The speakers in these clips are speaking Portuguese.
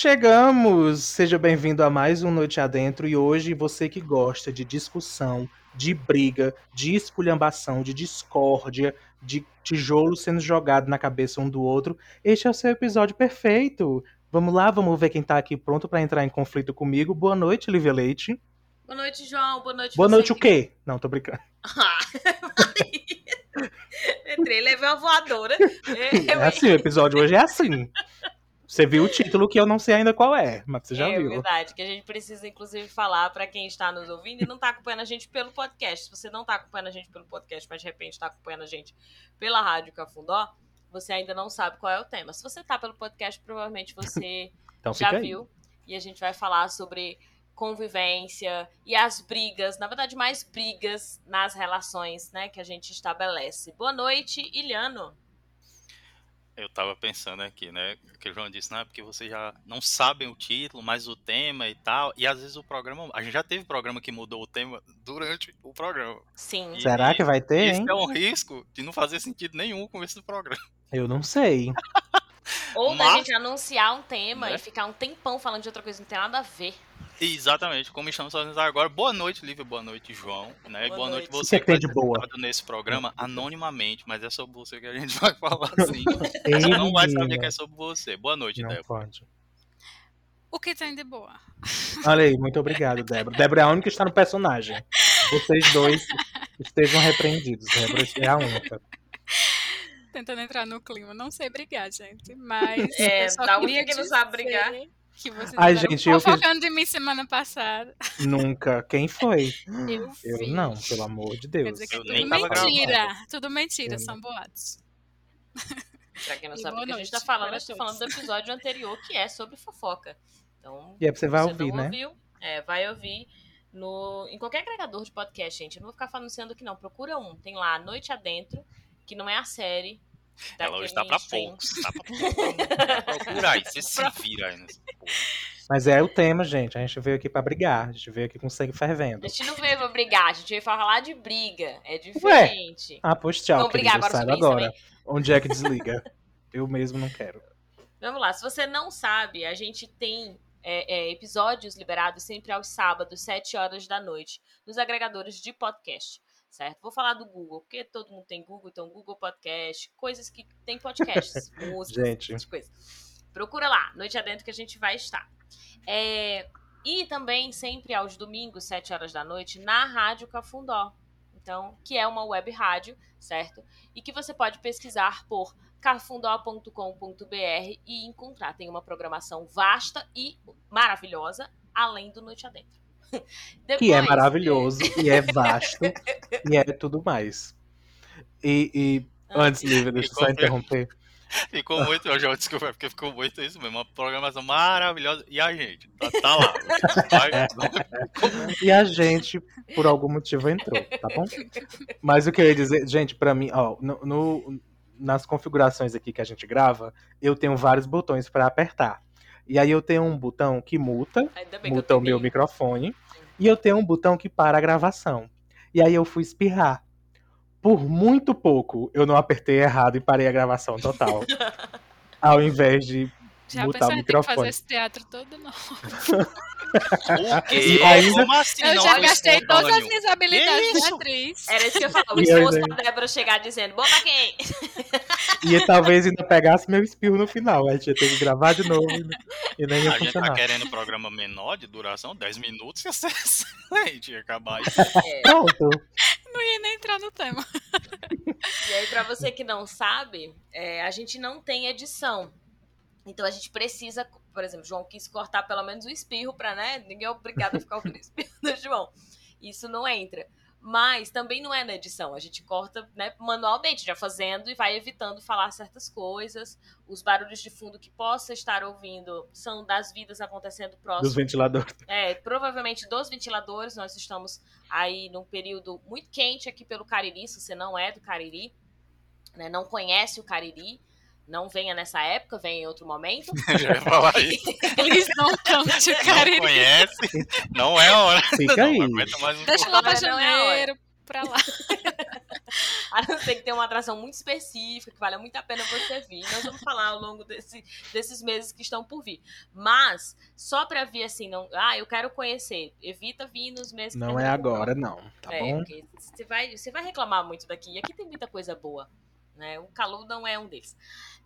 chegamos! Seja bem-vindo a mais um Noite Adentro e hoje você que gosta de discussão, de briga, de esculhambação, de discórdia, de tijolo sendo jogado na cabeça um do outro, este é o seu episódio perfeito. Vamos lá, vamos ver quem tá aqui pronto para entrar em conflito comigo. Boa noite, Lívia Leite. Boa noite, João. Boa noite, Boa noite, o quê? Não, tô brincando. Ah, Entrei, levei uma voadora. É assim, o episódio hoje é assim. Você viu o título que eu não sei ainda qual é, mas você já é, viu. É verdade, que a gente precisa inclusive falar para quem está nos ouvindo e não está acompanhando a gente pelo podcast. Se você não está acompanhando a gente pelo podcast, mas de repente está acompanhando a gente pela Rádio Cafundó, você ainda não sabe qual é o tema. Se você está pelo podcast, provavelmente você então já viu. E a gente vai falar sobre convivência e as brigas, na verdade, mais brigas nas relações né, que a gente estabelece. Boa noite, Iliano eu tava pensando aqui, né? Que o João disse, não, é porque vocês já não sabem o título, mas o tema e tal. E às vezes o programa. A gente já teve programa que mudou o tema durante o programa. Sim. E, Será que vai ter? Isso é um risco de não fazer sentido nenhum com esse programa. Eu não sei. Ou da gente anunciar um tema né? e ficar um tempão falando de outra coisa, não tem nada a ver. Exatamente, como estamos fazendo agora. Boa noite, Lívia. Boa noite, João. Né? Boa, boa noite, noite você que, que, que de boa nesse programa anonimamente, mas é sobre você que a gente vai falar assim. você não vai saber que é sobre você. Boa noite, não Débora. Pode. O que tem de boa? Olha aí, muito obrigado, Débora. Débora é a única que está no personagem. Vocês dois estejam repreendidos. Débora é a única. Tentando entrar no clima. Não sei brigar, gente. Mas. É, da única que não sabe brigar. Que vocês Ai, gente, eu fofocando de mim semana passada. Nunca. Quem foi? Eu, eu não, pelo amor de Deus. Quer dizer que Eu tudo mentira. gravando. Tudo mentira, Eu são boatos. Pra quem não E sabe o que a gente tá falando, a gente tá todos. falando do episódio anterior, que é sobre fofoca. Então, E aí você vai se ouvir, não né? ouviu, é, vai ouvir no, em qualquer agregador de podcast, gente. Eu não vou ficar anunciando aqui, não. Procura um. Tem lá Noite Adentro, que não é a série. Ela hoje tá pra poucos. Tá pra poucos. Procura aí, você se vira aí nessa. Mas é o tema, gente. A gente veio aqui pra brigar. A gente veio aqui com sangue fervendo. A gente não veio pra brigar, a gente veio falar de briga. É diferente. Ah, pois tchau, Vamos brigar agora Saiba sobre isso agora. Onde é que desliga? Eu mesmo não quero. Vamos lá, se você não sabe, a gente tem é, é, episódios liberados sempre aos sábados, 7 horas da noite, nos agregadores de podcast, certo? Vou falar do Google, porque todo mundo tem Google, então Google Podcast, coisas que tem podcasts, músicas, Gente. tipo de coisa. Procura lá, Noite Adentro que a gente vai estar. É, e também sempre aos domingos, 7 horas da noite, na Rádio Cafundó. Então, que é uma web rádio, certo? E que você pode pesquisar por cafundó.com.br e encontrar. Tem uma programação vasta e maravilhosa, além do Noite Adentro. Que é Depois- maravilhoso, e é vasto, e é tudo mais. E, e Ah. antes, Lívia, deixa eu só interromper. Ficou muito, eu já desculpa, porque ficou muito isso mesmo. Uma programação maravilhosa. E a gente? Tá, tá lá. Vai, E a gente, por algum motivo, entrou, tá bom? Mas o que eu ia dizer, gente, pra mim, ó, no, no- nas configurações aqui que a gente grava, eu tenho vários botões pra apertar. E aí eu tenho um botão que muta, muta o meu microfone, e eu tenho um botão que para a gravação. E aí eu fui espirrar. Por muito pouco, eu não apertei errado e parei a gravação total. Ao invés de Já mutar pensou o em ter que fazer esse teatro todo, não. O quê? E ainda- Como assim? Eu não já gastei todas as minhas habilidades de atriz. Era isso que eu falava. O esforço gente? da Débora chegar dizendo, bom pra quem? E talvez ainda pegasse meu espirro no final. Aí tinha que gravar de novo e, e nem ia A gente tá funcionar. querendo programa menor de duração, 10 minutos, ia ser excelente. Ia acabar isso. É. Pronto. Não ia nem entrar no tema. E aí, pra você que não sabe, é, a gente não tem edição. Então a gente precisa, por exemplo, João quis cortar pelo menos o espirro pra, né? Ninguém é obrigado a ficar ouvindo o espirro do João. Isso não entra. Mas também não é na edição. A gente corta né, manualmente, já fazendo e vai evitando falar certas coisas. Os barulhos de fundo que possa estar ouvindo são das vidas acontecendo Dos próximo ventiladores. é, provavelmente dos ventiladores. Nós estamos aí num período muito quente aqui pelo Cariri. Se você não é do Cariri, né, não conhece o Cariri, não venha nessa época, venha em outro momento. Eu já ia falar isso. Eles não cante o Não Cariri. conhece, não é a hora. Fica Não, aí. um Deixa lá pra não é hora. janeiro, pra lá. A não ser que tenha uma atração muito específica, que vale muito a pena você vir. Nós vamos falar ao longo desse, desses meses que estão por vir. Mas, só pra vir assim, não. Ah, eu quero conhecer. Evita vir nos meses que Não é agora, não. Tá é, bom? porque você vai, você vai reclamar muito daqui. E aqui tem muita coisa boa. Né? O calor não é um deles.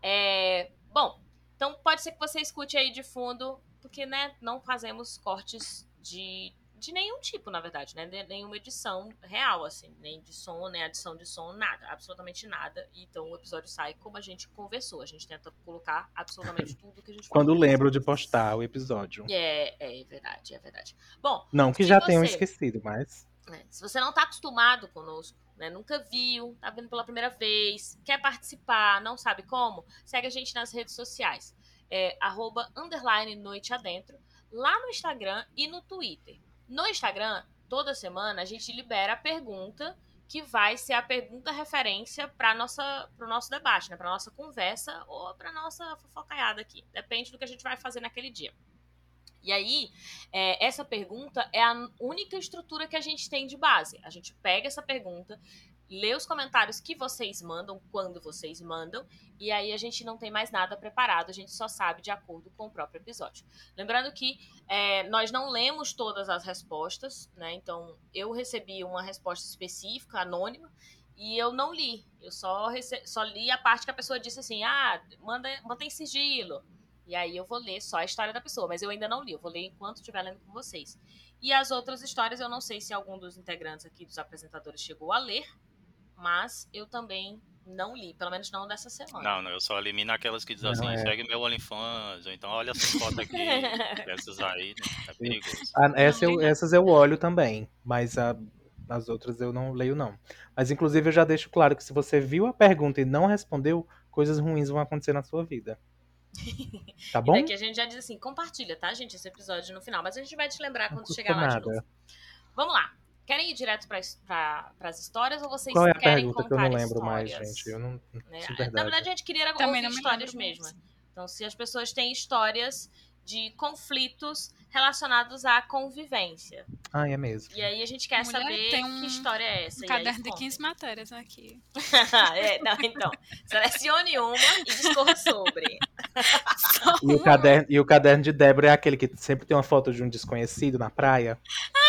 É, bom, então pode ser que você escute aí de fundo, porque né, não fazemos cortes de, de nenhum tipo, na verdade, né? De nenhuma edição real, assim, nem de som, nem adição de som, nada, absolutamente nada. Então o episódio sai como a gente conversou. A gente tenta colocar absolutamente tudo que a gente Quando lembro de postar o episódio. É, é verdade, é verdade. Bom, Não que já você- tenham esquecido, mas. né, Se você não está acostumado conosco, né, nunca viu, tá vendo pela primeira vez, quer participar, não sabe como, segue a gente nas redes sociais. É, arroba, underline noite adentro, lá no Instagram e no Twitter. No Instagram, toda semana, a gente libera a pergunta que vai ser a pergunta referência para o nosso debate, né, para nossa conversa ou para nossa fofocaiada aqui. Depende do que a gente vai fazer naquele dia. E aí, é, essa pergunta é a única estrutura que a gente tem de base. A gente pega essa pergunta, lê os comentários que vocês mandam, quando vocês mandam, e aí a gente não tem mais nada preparado, a gente só sabe de acordo com o próprio episódio. Lembrando que é, nós não lemos todas as respostas, né? Então, eu recebi uma resposta específica, anônima, e eu não li. Eu só, rece- só li a parte que a pessoa disse assim: ah, manda, mantém sigilo. E aí eu vou ler só a história da pessoa, mas eu ainda não li, eu vou ler enquanto estiver lendo com vocês. E as outras histórias eu não sei se algum dos integrantes aqui dos apresentadores chegou a ler, mas eu também não li, pelo menos não dessa semana. Não, não, eu só elimino aquelas que dizem assim, é. segue meu OnlyFans, ou então olha essa foto aqui, essas aí, né, é perigoso. Ah, essa eu- essas eu olho também, mas a- as outras eu não leio, não. Mas, inclusive, eu já deixo claro que se você viu a pergunta e não respondeu, coisas ruins vão acontecer na sua vida. Tá E bom? daqui a gente já diz assim, compartilha, tá, gente, esse episódio no final. Mas a gente vai te lembrar quando chegar lá de nada. novo. Vamos lá. Querem ir direto para as histórias ou vocês Qual é a querem pergunta que eu contar não lembro mais, histórias? gente? Eu não. de Na verdade. a gente queria Também ouvir histórias mesmo. mais. Então, se as pessoas têm histórias de conflitos relacionados à convivência. Ah, é mesmo. E aí a gente quer Mulher, saber tem um- que história é essa. Um e aí caderno de conta. 15 matérias aqui. é, não, então, selecione uma e discorra sobre. E o, caderno, e o caderno de Débora é aquele que sempre tem uma foto de um desconhecido na praia.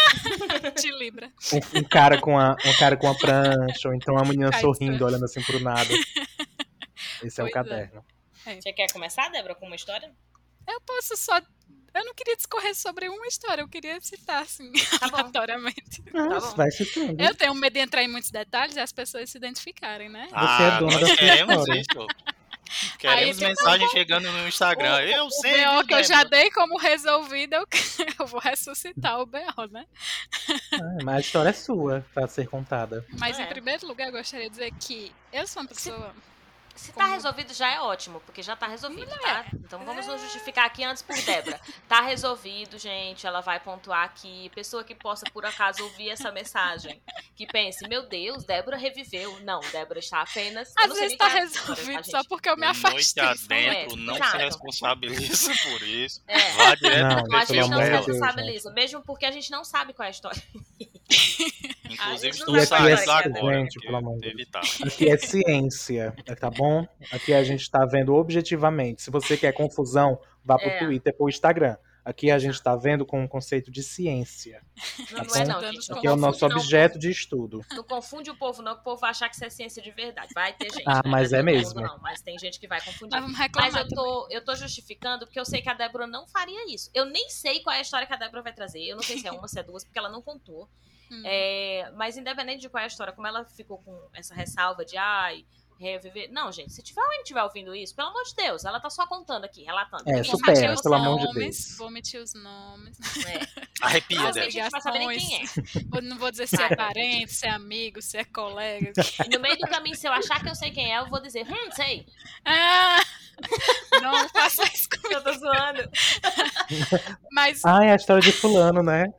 De Libra. Um, um cara, com a, um cara com a prancha, ou então uma menina Ai, sorrindo, olhando assim pro nada. Esse é o Pois é. caderno. Você quer começar, Débora, com uma história? Eu posso só. Eu não queria discorrer sobre uma história, eu queria citar, assim, Tá aleatoriamente. Nossa, bom. vai citando. Eu tenho medo de entrar em muitos detalhes e as pessoas se identificarem, né? Você é dona nós da queremos isso. Queremos tem- mensagem chegando no Instagram. eu o sei. BO viu, que eu já dei como resolvido, eu, eu vou ressuscitar o BO, né? Ah, mas a história é sua pra ser contada. Mas É. em primeiro lugar, eu gostaria de dizer que eu sou uma pessoa. Se tá Como- resolvido, já é ótimo, porque já tá resolvido, tá? Então vamos nos justificar aqui antes por Débora. Tá resolvido, gente. Ela vai pontuar aqui. Pessoa que possa, por acaso, ouvir essa mensagem. Que pense, meu Deus, Débora reviveu. Não, Débora está apenas. Às vezes tá qual é a história, resolvido tá, só porque eu me Noite afastei. adentro, É, não se responsabiliza por isso. É. Vá direto Não, A gente não se responsabiliza, mesmo porque a gente não sabe qual é a história. Inclusive, gente tu não E sabe aqui sai qual é é agora. gente, porque pelo amor de evitar. Aqui é ciência, tá bom? Aqui a gente tá vendo objetivamente. Se você quer confusão, vá pro É. Twitter, pro Instagram. Aqui a gente tá vendo com o conceito de ciência. Não, Tá não é não, gente. Não Aqui é o nosso não, objeto de estudo. Não confunde o povo, não, que o povo vai achar que isso é ciência de verdade. Vai ter gente. Ah, né? mas é mesmo. não, mas tem gente que vai confundir. Mas vamos Mas eu tô, eu tô justificando porque eu sei que a Débora não faria isso. Eu nem sei qual é a história que a Débora vai trazer. Eu não sei se é uma, se é duas, porque ela não contou. Hum. É, mas independente de qual é a história, como ela ficou com essa ressalva de ai, reviver. Não, gente, se tiver alguém estiver ouvindo isso, pelo amor de Deus, ela tá só contando aqui, relatando. É, supera, os pelo amor de nomes, Deus. Vou omitir os nomes. É. Arrepia, Mas Débora. gente não vai saber nem quem é. Eu não vou dizer se é parente, se é amigo, se é colega. E no meio do caminho, se eu achar que eu sei quem é, eu vou dizer, hum, sei. Ah! Não faça isso comigo. Eu tô zoando. Mas Ah, é a história de fulano, né?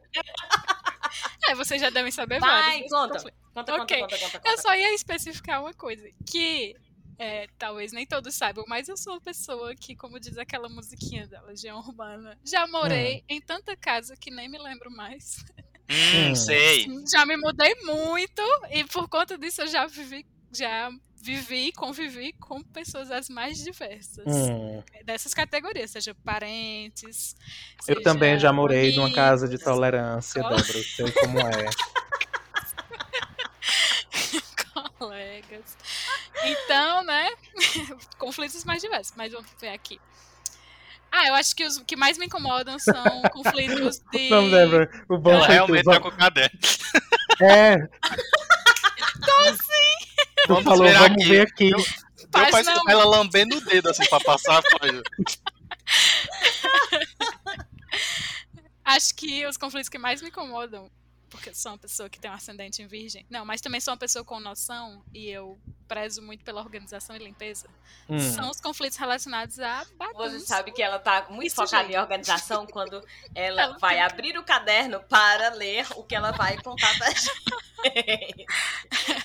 É, vocês já devem saber Vai, vários conta. Conta, Ok. conta, conta, conta, Eu conta. só ia especificar uma coisa, que é, talvez nem todos saibam, mas eu sou uma pessoa que, como diz aquela musiquinha da Legião Urbana, já morei em tanta casa que nem me lembro mais. Hum, Hum. sei. Já me mudei muito e por conta disso eu já vivi, já vivi e convivi com pessoas as mais diversas. Hum. Dessas categorias, seja parentes. Eu também já morei numa amigos, casa de tolerância, Débora. Eu sei como é. colegas. Então, né? conflitos mais diversos. Mas vamos ver aqui. Ah, eu acho que os que mais me incomodam são conflitos de. Não, Débora, o bom Ela realmente tá com o caderno. É. Tu Vamos falou, vamos aqui. ver aqui. Eu- Deu pra Página escutar ela lambendo o dedo assim pra passar a página. Acho que os conflitos que mais me incomodam, porque sou uma pessoa que tem um ascendente em virgem. Não, mas também sou uma pessoa com noção e eu prezo muito pela organização e limpeza. Hum. São os conflitos relacionados a bagunça. Você sabe que ela tá muito Isso, focada gente. em organização quando ela, Ela vai fica- abrir o caderno para ler o que ela vai contar pra gente.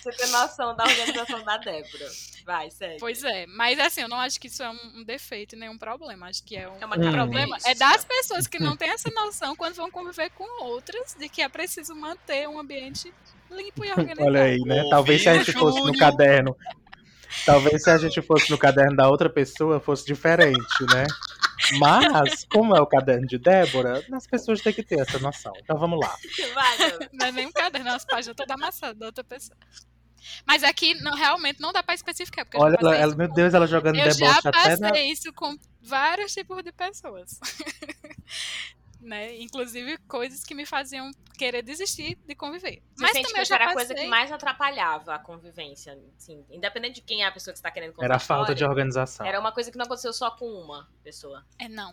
Você tem noção da organização da Débora. Vai, segue. Pois é, mas assim, eu não acho que isso é um, um defeito e nenhum problema. Acho que é um É uma Hum. problema. É das pessoas que não têm essa noção quando vão conviver com outras de que é preciso manter um ambiente limpo e organizado. Olha aí, né? Talvez se a gente fosse no caderno. Talvez se a gente fosse no caderno da outra pessoa fosse diferente, né? Mas, como é o caderno de Débora, as pessoas têm que ter essa noção. Então vamos lá. Vai, Débora. Não é nem um caderno, é umas páginas todas amassadas da outra pessoa. Mas aqui não, realmente não dá pra especificar. Porque eu já Olha, ela, passei ela- meu com- Deus, ela jogando Eu já deboche até passei na. isso com vários tipos de pessoas. Né? Inclusive coisas que me faziam querer desistir de conviver. Você Mas sente também que eu era a passei... coisa que mais atrapalhava a convivência, assim, independente de quem é a pessoa que você tá querendo contar Era a a falta de organização. Era uma coisa que não aconteceu só com uma pessoa. É não.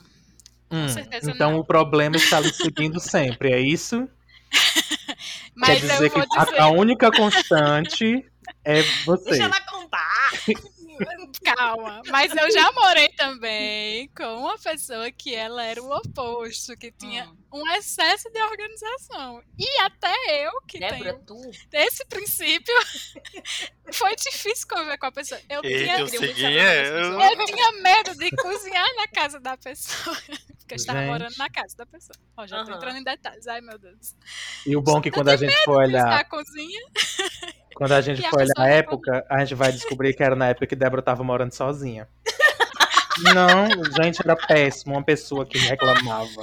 Hum, certeza então não. o problema está lhe seguindo sempre, é isso? Mas Quer dizer eu vou que a- dizer, a, única constante é você. Deixa ela contar! calma. Mas eu já morei também com uma pessoa que ela era o oposto, que tinha Hum. um excesso de organização. E até eu, que Débora, tenho tu? desse princípio, foi difícil conviver com a pessoa. Eu Eita, tinha eu Eu-. Eu tinha medo de cozinhar na casa da pessoa. Porque eu estava Gente. morando na casa da pessoa. Ó, já tô Aham. entrando em detalhes. Ai, meu Deus. E o bom é que quando a gente for Na olhar, cozinha. Quando a gente a for olhar a época, a gente vai descobrir que era na época que Débora tava morando sozinha. Não, gente, era péssimo, uma pessoa que reclamava.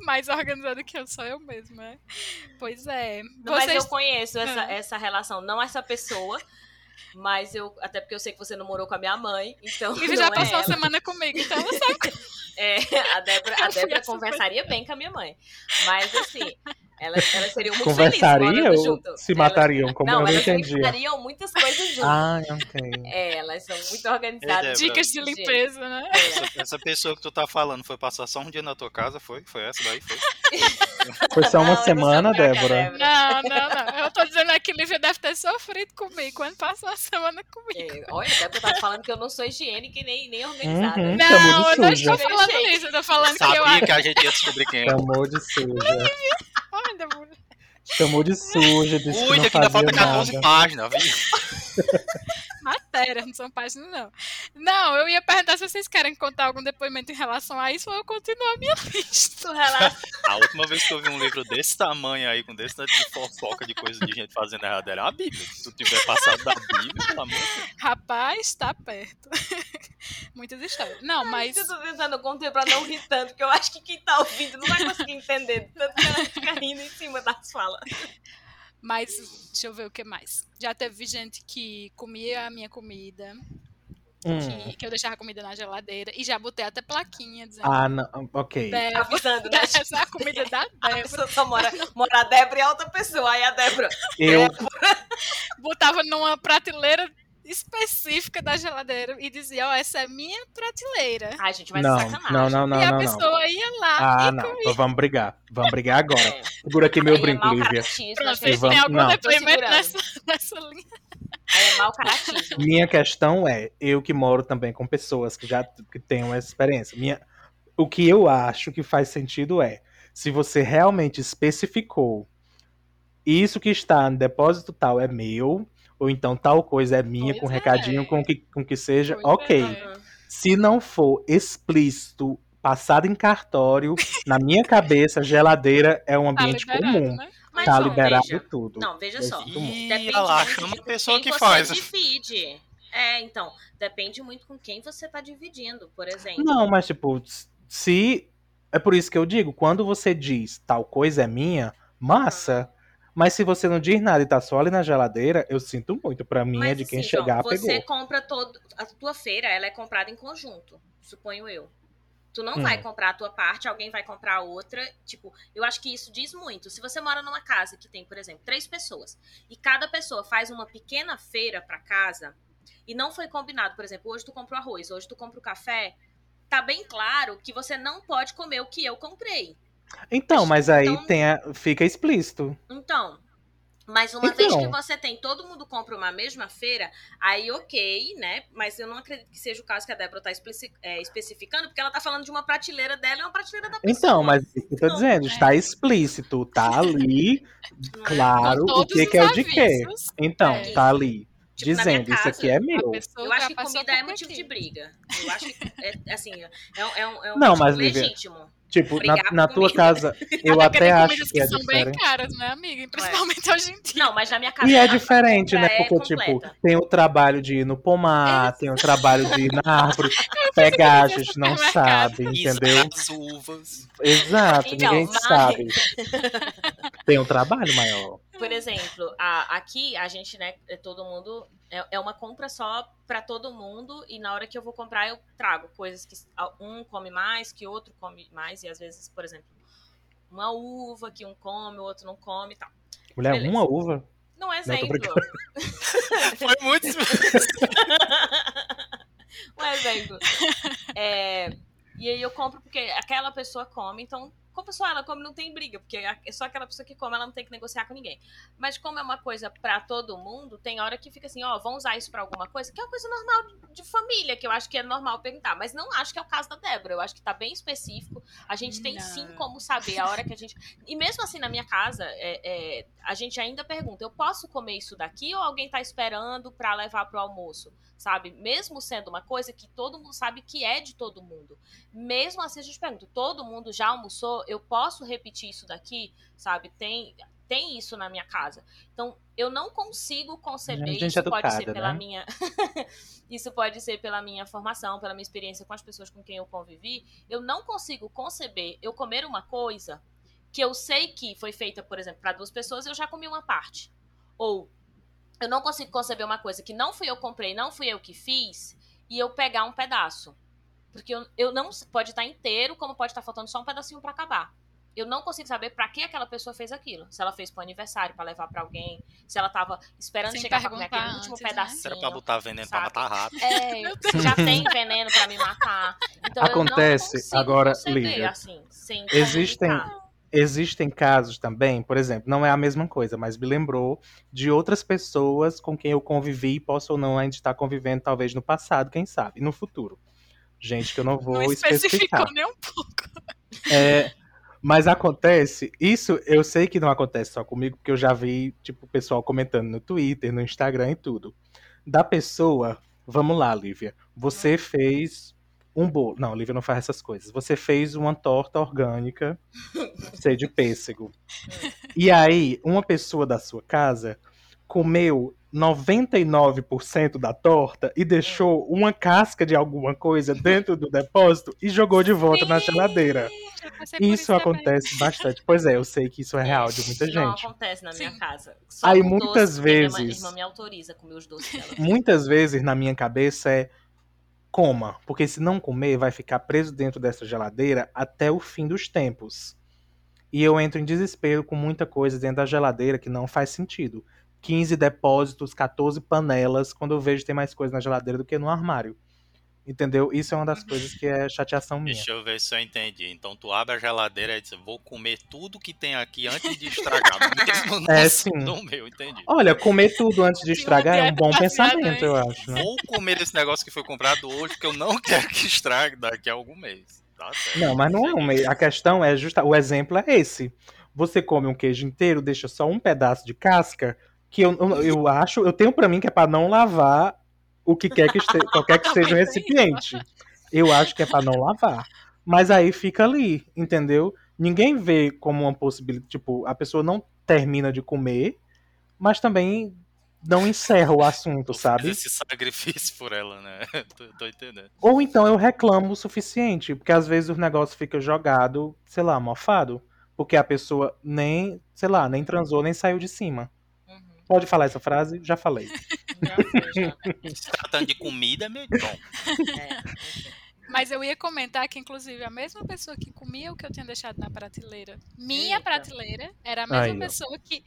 Mais organizada que eu, sou eu mesma. né? Pois é. Não, Mas Vocês... eu conheço essa, Ah. essa relação, não essa pessoa, mas eu. Até porque eu sei que você não morou com a minha mãe, então. E não já é passou uma ela. semana comigo, então você. É, a Débora, a Débora conversaria bem com a minha mãe. Mas assim, elas, elas seriam muito Conversaria felizes junto. se Elas- matariam? Como não, eu não elas entendi. fariam muitas coisas juntas. Ah, ok. É, elas são muito organizadas. Ei, Dicas de Gente, limpeza, né? é. Essa, essa pessoa que tu tá falando foi passar só um dia na tua casa? Foi? Foi essa daí? Foi? Foi só Não, uma não semana, a Débora? Débora. Não, não, não. Eu tô dizendo aqui que Lívia deve ter sofrido comigo quando passou uma semana comigo. É, olha, a Débora tá falando que eu não sou higiênica e nem, nem organizada. Uhum. Não, eu não estou falando Gente. isso. Eu tô falando que eu Sabia que a gente ia descobrir quem é. Chamou de suja. Ai, Débora. Chamou de suja, disse que Cuida não que ainda falta fazia 14 nada. páginas, viu? Matéria, não são páginas, não. Não, eu ia perguntar se vocês querem contar algum depoimento em relação a isso ou eu continuo a minha lista. A última vez que eu vi um livro desse tamanho aí, com desse tanto de fofoca de coisa de gente fazendo errado, era a Bíblia. Se tu tiver passado da Bíblia, pelo amor de Deus. Rapaz, tá perto. Muitas histórias. Não, mas. Eu tô tentando conter pra não rir tanto, porque eu acho que quem tá ouvindo não vai conseguir entender. Tanto que ela fica rindo em cima das falas. Mas, deixa eu ver o que mais. Já teve gente que comia a minha comida, Hum. que, que eu deixava a comida na geladeira e já botei até plaquinha dizendo. Ah, não. Ok. Débora, Avisando, né? essa é a comida da Débora. pessoa só mora, mora a Débora e a outra pessoa. Aí a Débora. Eu, Botava numa prateleira específica da geladeira e dizia: Ó, essa é minha prateleira. Ai, gente, mas não, é sacanagem. não, não, não, e a não, não. pessoa ia lá Ah, e não. comia. Então vamos brigar. Vamos brigar agora. É. Segura aqui meu Aí é brinco, mau Lívia. Pronto, vocês vamos- têm algum não. depoimento nessa, nessa linha? É mau caratismo. Minha questão é, eu que moro também com pessoas que já que tenham essa experiência. Minha, o que eu acho que faz sentido é, se você realmente especificou isso que está no depósito tal é meu, ou então tal coisa é minha, Pois com é. recadinho, com que, com que seja, Pois ok. é. Se não for explícito passado em cartório, na minha cabeça, geladeira é um Tá ambiente liberado, comum. né? Mas, tá liberado veja, tudo. Não, veja só. muito. Ih, Depende lá, muito chama de a pessoa quem que você faz. divide. É, então, depende muito com quem você tá dividindo, por exemplo. Não, mas tipo, se. É por isso que eu digo, quando você diz tal coisa é minha, massa. Mas se você não diz nada e tá só ali na geladeira, eu sinto muito. Pra mim é Mas de quem assim, chegar, João, você pegou. compra todo. A tua feira, ela é comprada em conjunto, suponho eu. Tu não Hum. vai comprar a tua parte, alguém vai comprar a outra. Tipo, eu acho que isso diz muito. Se você mora numa casa que tem, por exemplo, três pessoas, e cada pessoa faz uma pequena feira pra casa, e não foi combinado, por exemplo, hoje tu compra o arroz, hoje tu compra o café, tá bem claro que você não pode comer o que eu comprei. Então, mas aí Então- tem a- fica explícito. Então, mas uma vez Então. que você tem, todo mundo compra uma mesma feira, aí ok, né? Mas eu não acredito que seja o caso que a Débora tá especi- é, especificando, porque ela tá falando de uma prateleira dela e uma prateleira da pessoa. Então, mas o que eu tô Não, dizendo, é. está explícito, tá ali, é? claro, o que, que é o de quê. Então, É. tá ali, Tipo, dizendo, isso casa, aqui é meu. Eu acho que comida é motivo de aqui. briga. Eu acho que, é, assim, é, um- é um, é um Não, motivo mas, Lívia, legítimo. Tipo, na, na tua casa, eu Até acho que é são bem diferente. caras, né, amiga? E Principalmente hoje em dia. Não, mas na minha casa. E é diferente, né? é Porque, tipo, tem o trabalho de ir no pomar, tem o trabalho de ir na árvore, pegar, a gente não sabe, Isso, entendeu? as uvas. Exato, Então, ninguém mas- sabe. Tem um trabalho maior. Por exemplo, a- aqui a gente, né, é todo mundo. É, é uma compra só pra todo mundo, e na hora que eu vou comprar, eu trago coisas que um come mais, que outro come mais, e às vezes, por exemplo, uma uva que um come, o outro não come e tal. Mulher, Beleza. uma uva? Não é exemplo. Foi muito. um exemplo. É, e aí eu compro porque aquela pessoa come, então, compra só ela come, não tem briga, porque é só aquela pessoa que come, ela não tem que negociar com ninguém. Mas como é uma coisa pra todo mundo, tem hora que fica assim, ó, vão usar isso pra alguma coisa, que é uma coisa normal de família, que eu acho que é normal perguntar, mas não acho que é o caso da Débora, eu acho que tá bem específico. A gente tem Não. sim como saber a hora que a gente. E mesmo assim, na minha casa, é, é, a gente ainda pergunta: eu posso comer isso daqui ou alguém tá esperando pra levar pro almoço? Sabe? Mesmo sendo uma coisa que todo mundo sabe que é de todo mundo. Mesmo assim, a gente pergunta: todo mundo já almoçou? Eu posso repetir isso daqui? Sabe? Tem. Tem isso na minha casa. Então, eu não consigo conceber. Gente isso pode ser educada, pela né? minha. isso pode ser pela minha formação, pela minha experiência com as pessoas com quem eu convivi. Eu não consigo conceber eu comer uma coisa que eu sei que foi feita, por exemplo, para duas pessoas, eu já comi uma parte. Ou eu não consigo conceber uma coisa que não fui eu que comprei, não fui eu que fiz, e eu pegar um pedaço. Porque eu, eu não pode estar inteiro, como pode estar faltando só um pedacinho para acabar. Eu não consigo saber para que aquela pessoa fez aquilo. Se ela fez pro aniversário, para levar para alguém, se ela tava esperando Sem chegar pra comer aquele perguntar último antes, né? pedacinho. Era pra botar veneno pra sabe? matar rato. É, eu- se já tem veneno pra me matar. Então Acontece, eu não consigo agora, Lívia, assim, existem- comunicar. Existem casos também, por exemplo, não é a mesma coisa, mas me lembrou de outras pessoas com quem eu convivi e posso ou não ainda estar convivendo, talvez no passado, quem sabe, no futuro. Gente que eu não vou Não especificar. especificou nem um pouco. É, mas acontece, isso eu sei que não acontece só comigo, porque eu já vi, tipo, o pessoal comentando no Twitter, no Instagram e tudo. Da pessoa, vamos lá, Lívia. Você fez um bolo. Não, Lívia não faz essas coisas. Você fez uma torta orgânica, sei de pêssego. E aí, uma pessoa da sua casa comeu 99% da torta e deixou uma casca de alguma coisa dentro do depósito e jogou de volta na geladeira. Isso também. acontece bastante. Pois é, eu sei que isso é real de muita Não gente. acontece na minha Sim. casa. Só Aí, muitas doce, porque minha vezes- irmã me autoriza a comer os doces dela. Muitas vezes na minha cabeça é coma, porque se não comer vai ficar preso dentro dessa geladeira até o fim dos tempos. E eu entro em desespero com muita coisa dentro da geladeira que não faz sentido. 15 depósitos, 14 panelas, quando eu vejo que tem mais coisa na geladeira do que no armário. Entendeu? Isso é uma das coisas que é chateação minha. Deixa eu ver se eu entendi. Então tu abre a geladeira e diz, vou comer tudo que tem aqui antes de estragar. Mesmo no É, sim. no meu, entendi. Olha, comer tudo antes de estragar é um bom pensamento, eu acho, né? Vou comer esse negócio que foi comprado hoje, porque eu não quero que estrague daqui a algum mês. Tá certo. Não, mas não é um meio. A questão é justa. O exemplo é esse. Você come um queijo inteiro, deixa só um pedaço de casca, que eu, eu, eu acho, eu tenho pra mim que é pra não lavar o que quer que esteja, qualquer que seja o recipiente. Eu acho que é pra não lavar. Mas aí fica ali, entendeu? Ninguém vê como uma possibilidade. Tipo, a pessoa não termina de comer, mas também não encerra o assunto, Ou sabe? esse sacrifício por ela, né? tô, tô entendendo. Ou então eu reclamo o suficiente, porque às vezes o negócio fica jogado, sei lá, mofado, porque a pessoa nem, sei lá, nem transou, nem saiu de cima. Pode falar essa frase? Já falei. Já foi, já. Se tratando de comida, é meio bom. É, enfim. Mas eu ia comentar que, inclusive, a mesma pessoa que comia o que eu tinha deixado na prateleira, minha Eita. prateleira, era a mesma ó. pessoa que.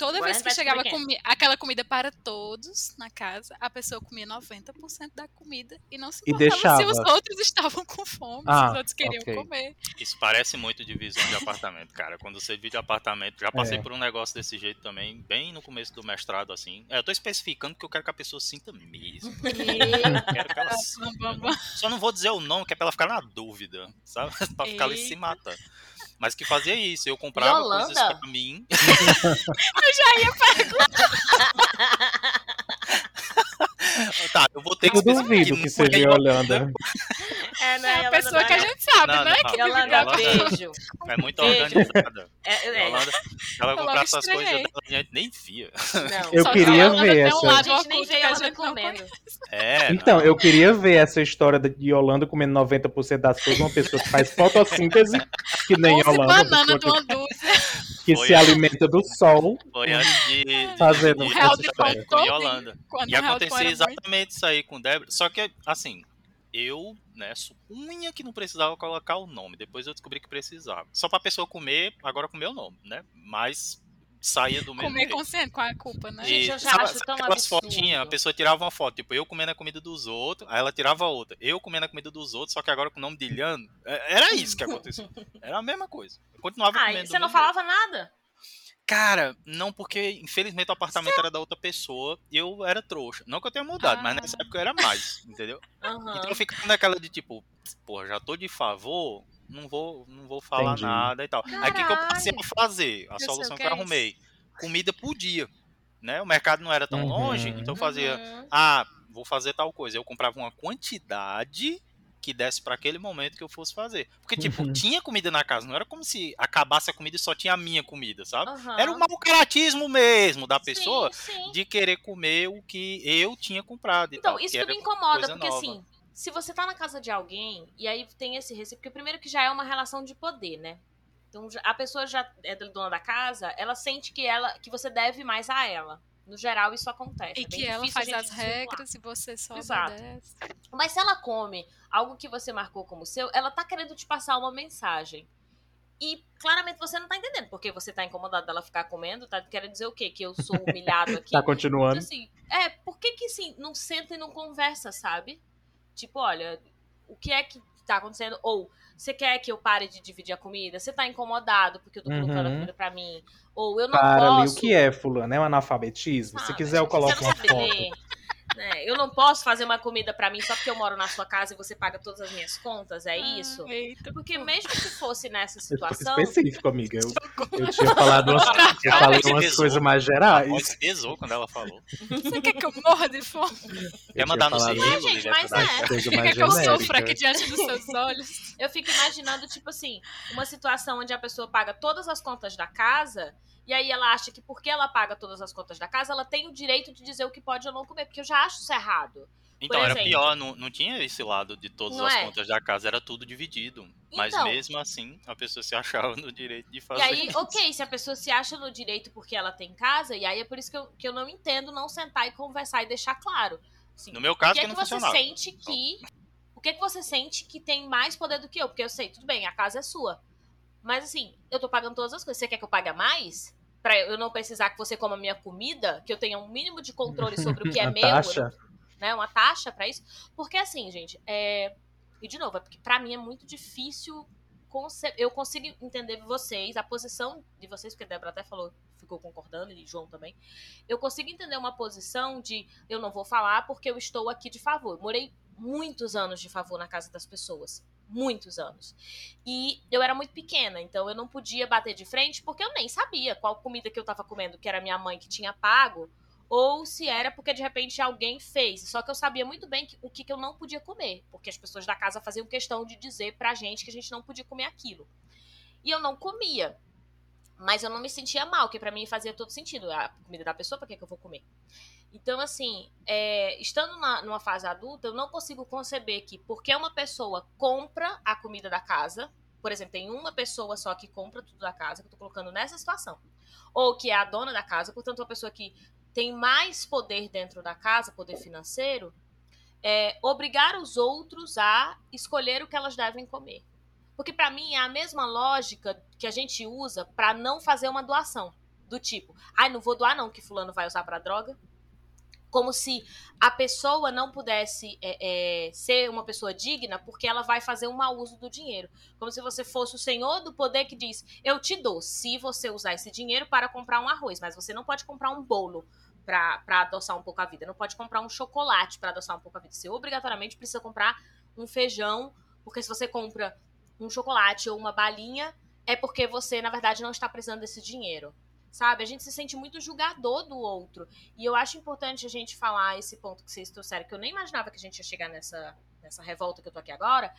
Toda Agora vez que chegava comi- aquela comida para todos na casa, a pessoa comia 90% da comida e não se E importava se os outros estavam com fome, se Ah, os outros queriam ok. comer. Isso parece muito divisão de apartamento, cara. Quando você divide apartamento, já passei É. por um negócio desse jeito também, bem no começo do mestrado, assim. É, eu tô especificando que eu quero que a pessoa sinta mesmo. Eu quero que ela sinta. Só não vou dizer o nome, que é pra ela ficar na dúvida, sabe? pra ficar ali se matando. Mas que fazia isso, eu comprava Yolanda? coisas pra mim. tá, eu vou ter que Eu duvido especificar que não seja é Yolanda. É, né, É a Yolanda pessoa que a vai- gente sabe, Não, né? não, que não. vive Yolanda, agora. beijo. É muito Beijo. organizada. É, é, Yolanda, ela comprar essas coisas a gente nem via. não. Eu queria a Yolanda ver essa. um A lado gente nem vê a não comendo. É, Então, não. eu queria ver essa história de Yolanda comendo 90% das coisas, uma pessoa que faz fotossíntese, que nem 11 Yolanda, uma bananas de uma dúzia. que, Foi se a- alimenta do sol. Foi antes de, de, Fazendo de, de de todo. Yolanda. Quando E de acontecia muito. exatamente isso aí com Débora. Só que, assim, eu, né, supunha que não precisava colocar o nome. Depois eu descobri que precisava. Só pra pessoa comer, agora com o meu nome, né? Mas saía do mesmo Comer jeito. consciente com a culpa, né? Gente, eu já sabe- acho sabe tão aquelas absurdo. fotinhas, a pessoa tirava uma foto, tipo, eu comendo a comida dos outros, aí ela tirava outra. Eu comendo a comida dos outros, só que agora com o nome de Ilhano. É- Era isso que acontecia. Era a mesma coisa. Eu continuava Ah, comendo. do você não jeito. falava nada? Cara, não, porque infelizmente o apartamento era da outra pessoa e eu era trouxa. Não que eu tenha mudado, mas Ah. nessa época eu era mais, entendeu? Aham. Então eu ficava naquela de tipo, porra, já tô de favor, não vou, não vou falar Entendi. nada e tal. Aí o que, que eu passei a Caralho. fazer? A sei solução que que eu é arrumei. Comida por dia. Né? O mercado não era tão Uhum. longe, então eu fazia, Uhum. ah, vou fazer tal coisa. Eu comprava uma quantidade que desse para aquele momento que eu fosse fazer. Porque, tipo, Uhum. tinha comida na casa, não era como se acabasse a comida e só tinha a minha comida, sabe? Aham. Era o mau caratismo mesmo da pessoa Sim, sim. de querer comer o que eu tinha comprado. Então, tal, isso que me incomoda, porque nova. assim, se você tá na casa de alguém e aí tem esse receio, porque primeiro que já é uma relação de poder, né? Então a pessoa já é dona da casa, ela sente que ela que você deve mais a ela. No geral, isso acontece. E é bem que ela difícil faz a gente as regras e você só Exato. obedece. Mas se ela come algo que você marcou como seu, ela tá querendo te passar uma mensagem. E claramente você não tá entendendo, porque você tá incomodado dela ficar comendo, tá querendo dizer o quê? Que eu sou humilhado aqui. Tá Então, continuando. assim, é, por que que assim, não senta e não conversa, sabe? Tipo, olha, o que é que tá acontecendo? Ou, você quer que eu pare de dividir a comida? Você tá incomodado porque eu tô colocando a Uhum. comida pra mim? Ou eu não Para ali, posso... o que é, fulano? É um analfabetismo? Se sabe? quiser, eu coloco uma foto. Né? Eu não posso fazer uma comida pra mim só porque eu moro na sua casa e você paga todas as minhas contas, é isso? Ah, eita, Porque mesmo que fosse nessa Eu situação... específico, amiga. Eu, eu tinha falado umas, eu Ela falei umas coisas mais gerais. voz pesou quando ela falou. Você quer que eu morra de fome? Quer Eu mandar no falado sigilo, gente, mas é. Quer que eu sofra aqui diante dos seus olhos? Eu fico imaginando, tipo assim, uma situação onde a pessoa paga todas as contas da casa e aí ela acha que porque ela paga todas as contas da casa, ela tem o direito de dizer o que pode ou não comer, porque eu já acho isso errado. Então, Por era exemplo. pior, não, não tinha esse lado de todas as é? contas da casa, era tudo dividido. Mas Então. mesmo assim, a pessoa se achava no direito de fazer E aí, isso. ok, se a pessoa se acha no direito porque ela tem casa, e aí é por isso que eu, que eu não entendo não sentar e conversar e deixar claro. Assim, No meu o caso, que que é que você funcionava. sente que. O que é que você sente que tem mais poder do que eu? Porque eu sei, tudo bem, a casa é sua. Mas assim, eu tô pagando todas as coisas. Você quer que eu pague mais? Pra eu não precisar que você coma minha comida, que eu tenha um mínimo de controle sobre o que é meu, taxa. né? Uma taxa pra isso. Porque assim, gente, é. E de novo, é porque pra mim é muito difícil. conce- Eu consigo entender vocês, a posição de vocês, porque a Débora até falou, ficou concordando, e João também. Eu consigo entender uma posição de eu não vou falar porque eu estou aqui de favor. Eu morei muitos anos de favor na casa das pessoas. Muitos anos. E eu era muito pequena, então eu não podia bater de frente porque eu nem sabia qual comida que eu tava comendo, que era minha mãe que tinha pago, ou se era porque de repente alguém fez. Só que eu sabia muito bem que, o que, que eu não podia comer, porque as pessoas da casa faziam questão de dizer pra gente que a gente não podia comer aquilo. E eu não comia. Mas eu não me sentia mal, que para mim fazia todo sentido. A comida da pessoa, pra que, que eu vou comer? Então, assim, é, estando na, numa fase adulta, eu não consigo conceber que porque uma pessoa compra a comida da casa, por exemplo, tem uma pessoa só que compra tudo da casa, que eu tô colocando nessa situação. Ou que é a dona da casa, portanto, uma pessoa que tem mais poder dentro da casa, poder financeiro, é, obrigar os outros a escolher o que elas devem comer. Porque para mim é a mesma lógica que a gente usa para não fazer uma doação. Do tipo, ai, ah, não vou doar não, que fulano vai usar para droga. Como se a pessoa não pudesse é, é, ser uma pessoa digna porque ela vai fazer um mau uso do dinheiro. Como se você fosse o senhor do poder que diz: Eu te dou se você usar esse dinheiro para comprar um arroz, mas você não pode comprar um bolo para adoçar um pouco a vida. Não pode comprar um chocolate para adoçar um pouco a vida. Você obrigatoriamente precisa comprar um feijão, porque se você compra um chocolate ou uma balinha, é porque você, na verdade, não está precisando desse dinheiro. Sabe? A gente se sente muito julgador do outro. E eu acho importante a gente falar esse ponto que vocês trouxeram, que eu nem imaginava que a gente ia chegar nessa, nessa revolta que eu tô aqui agora.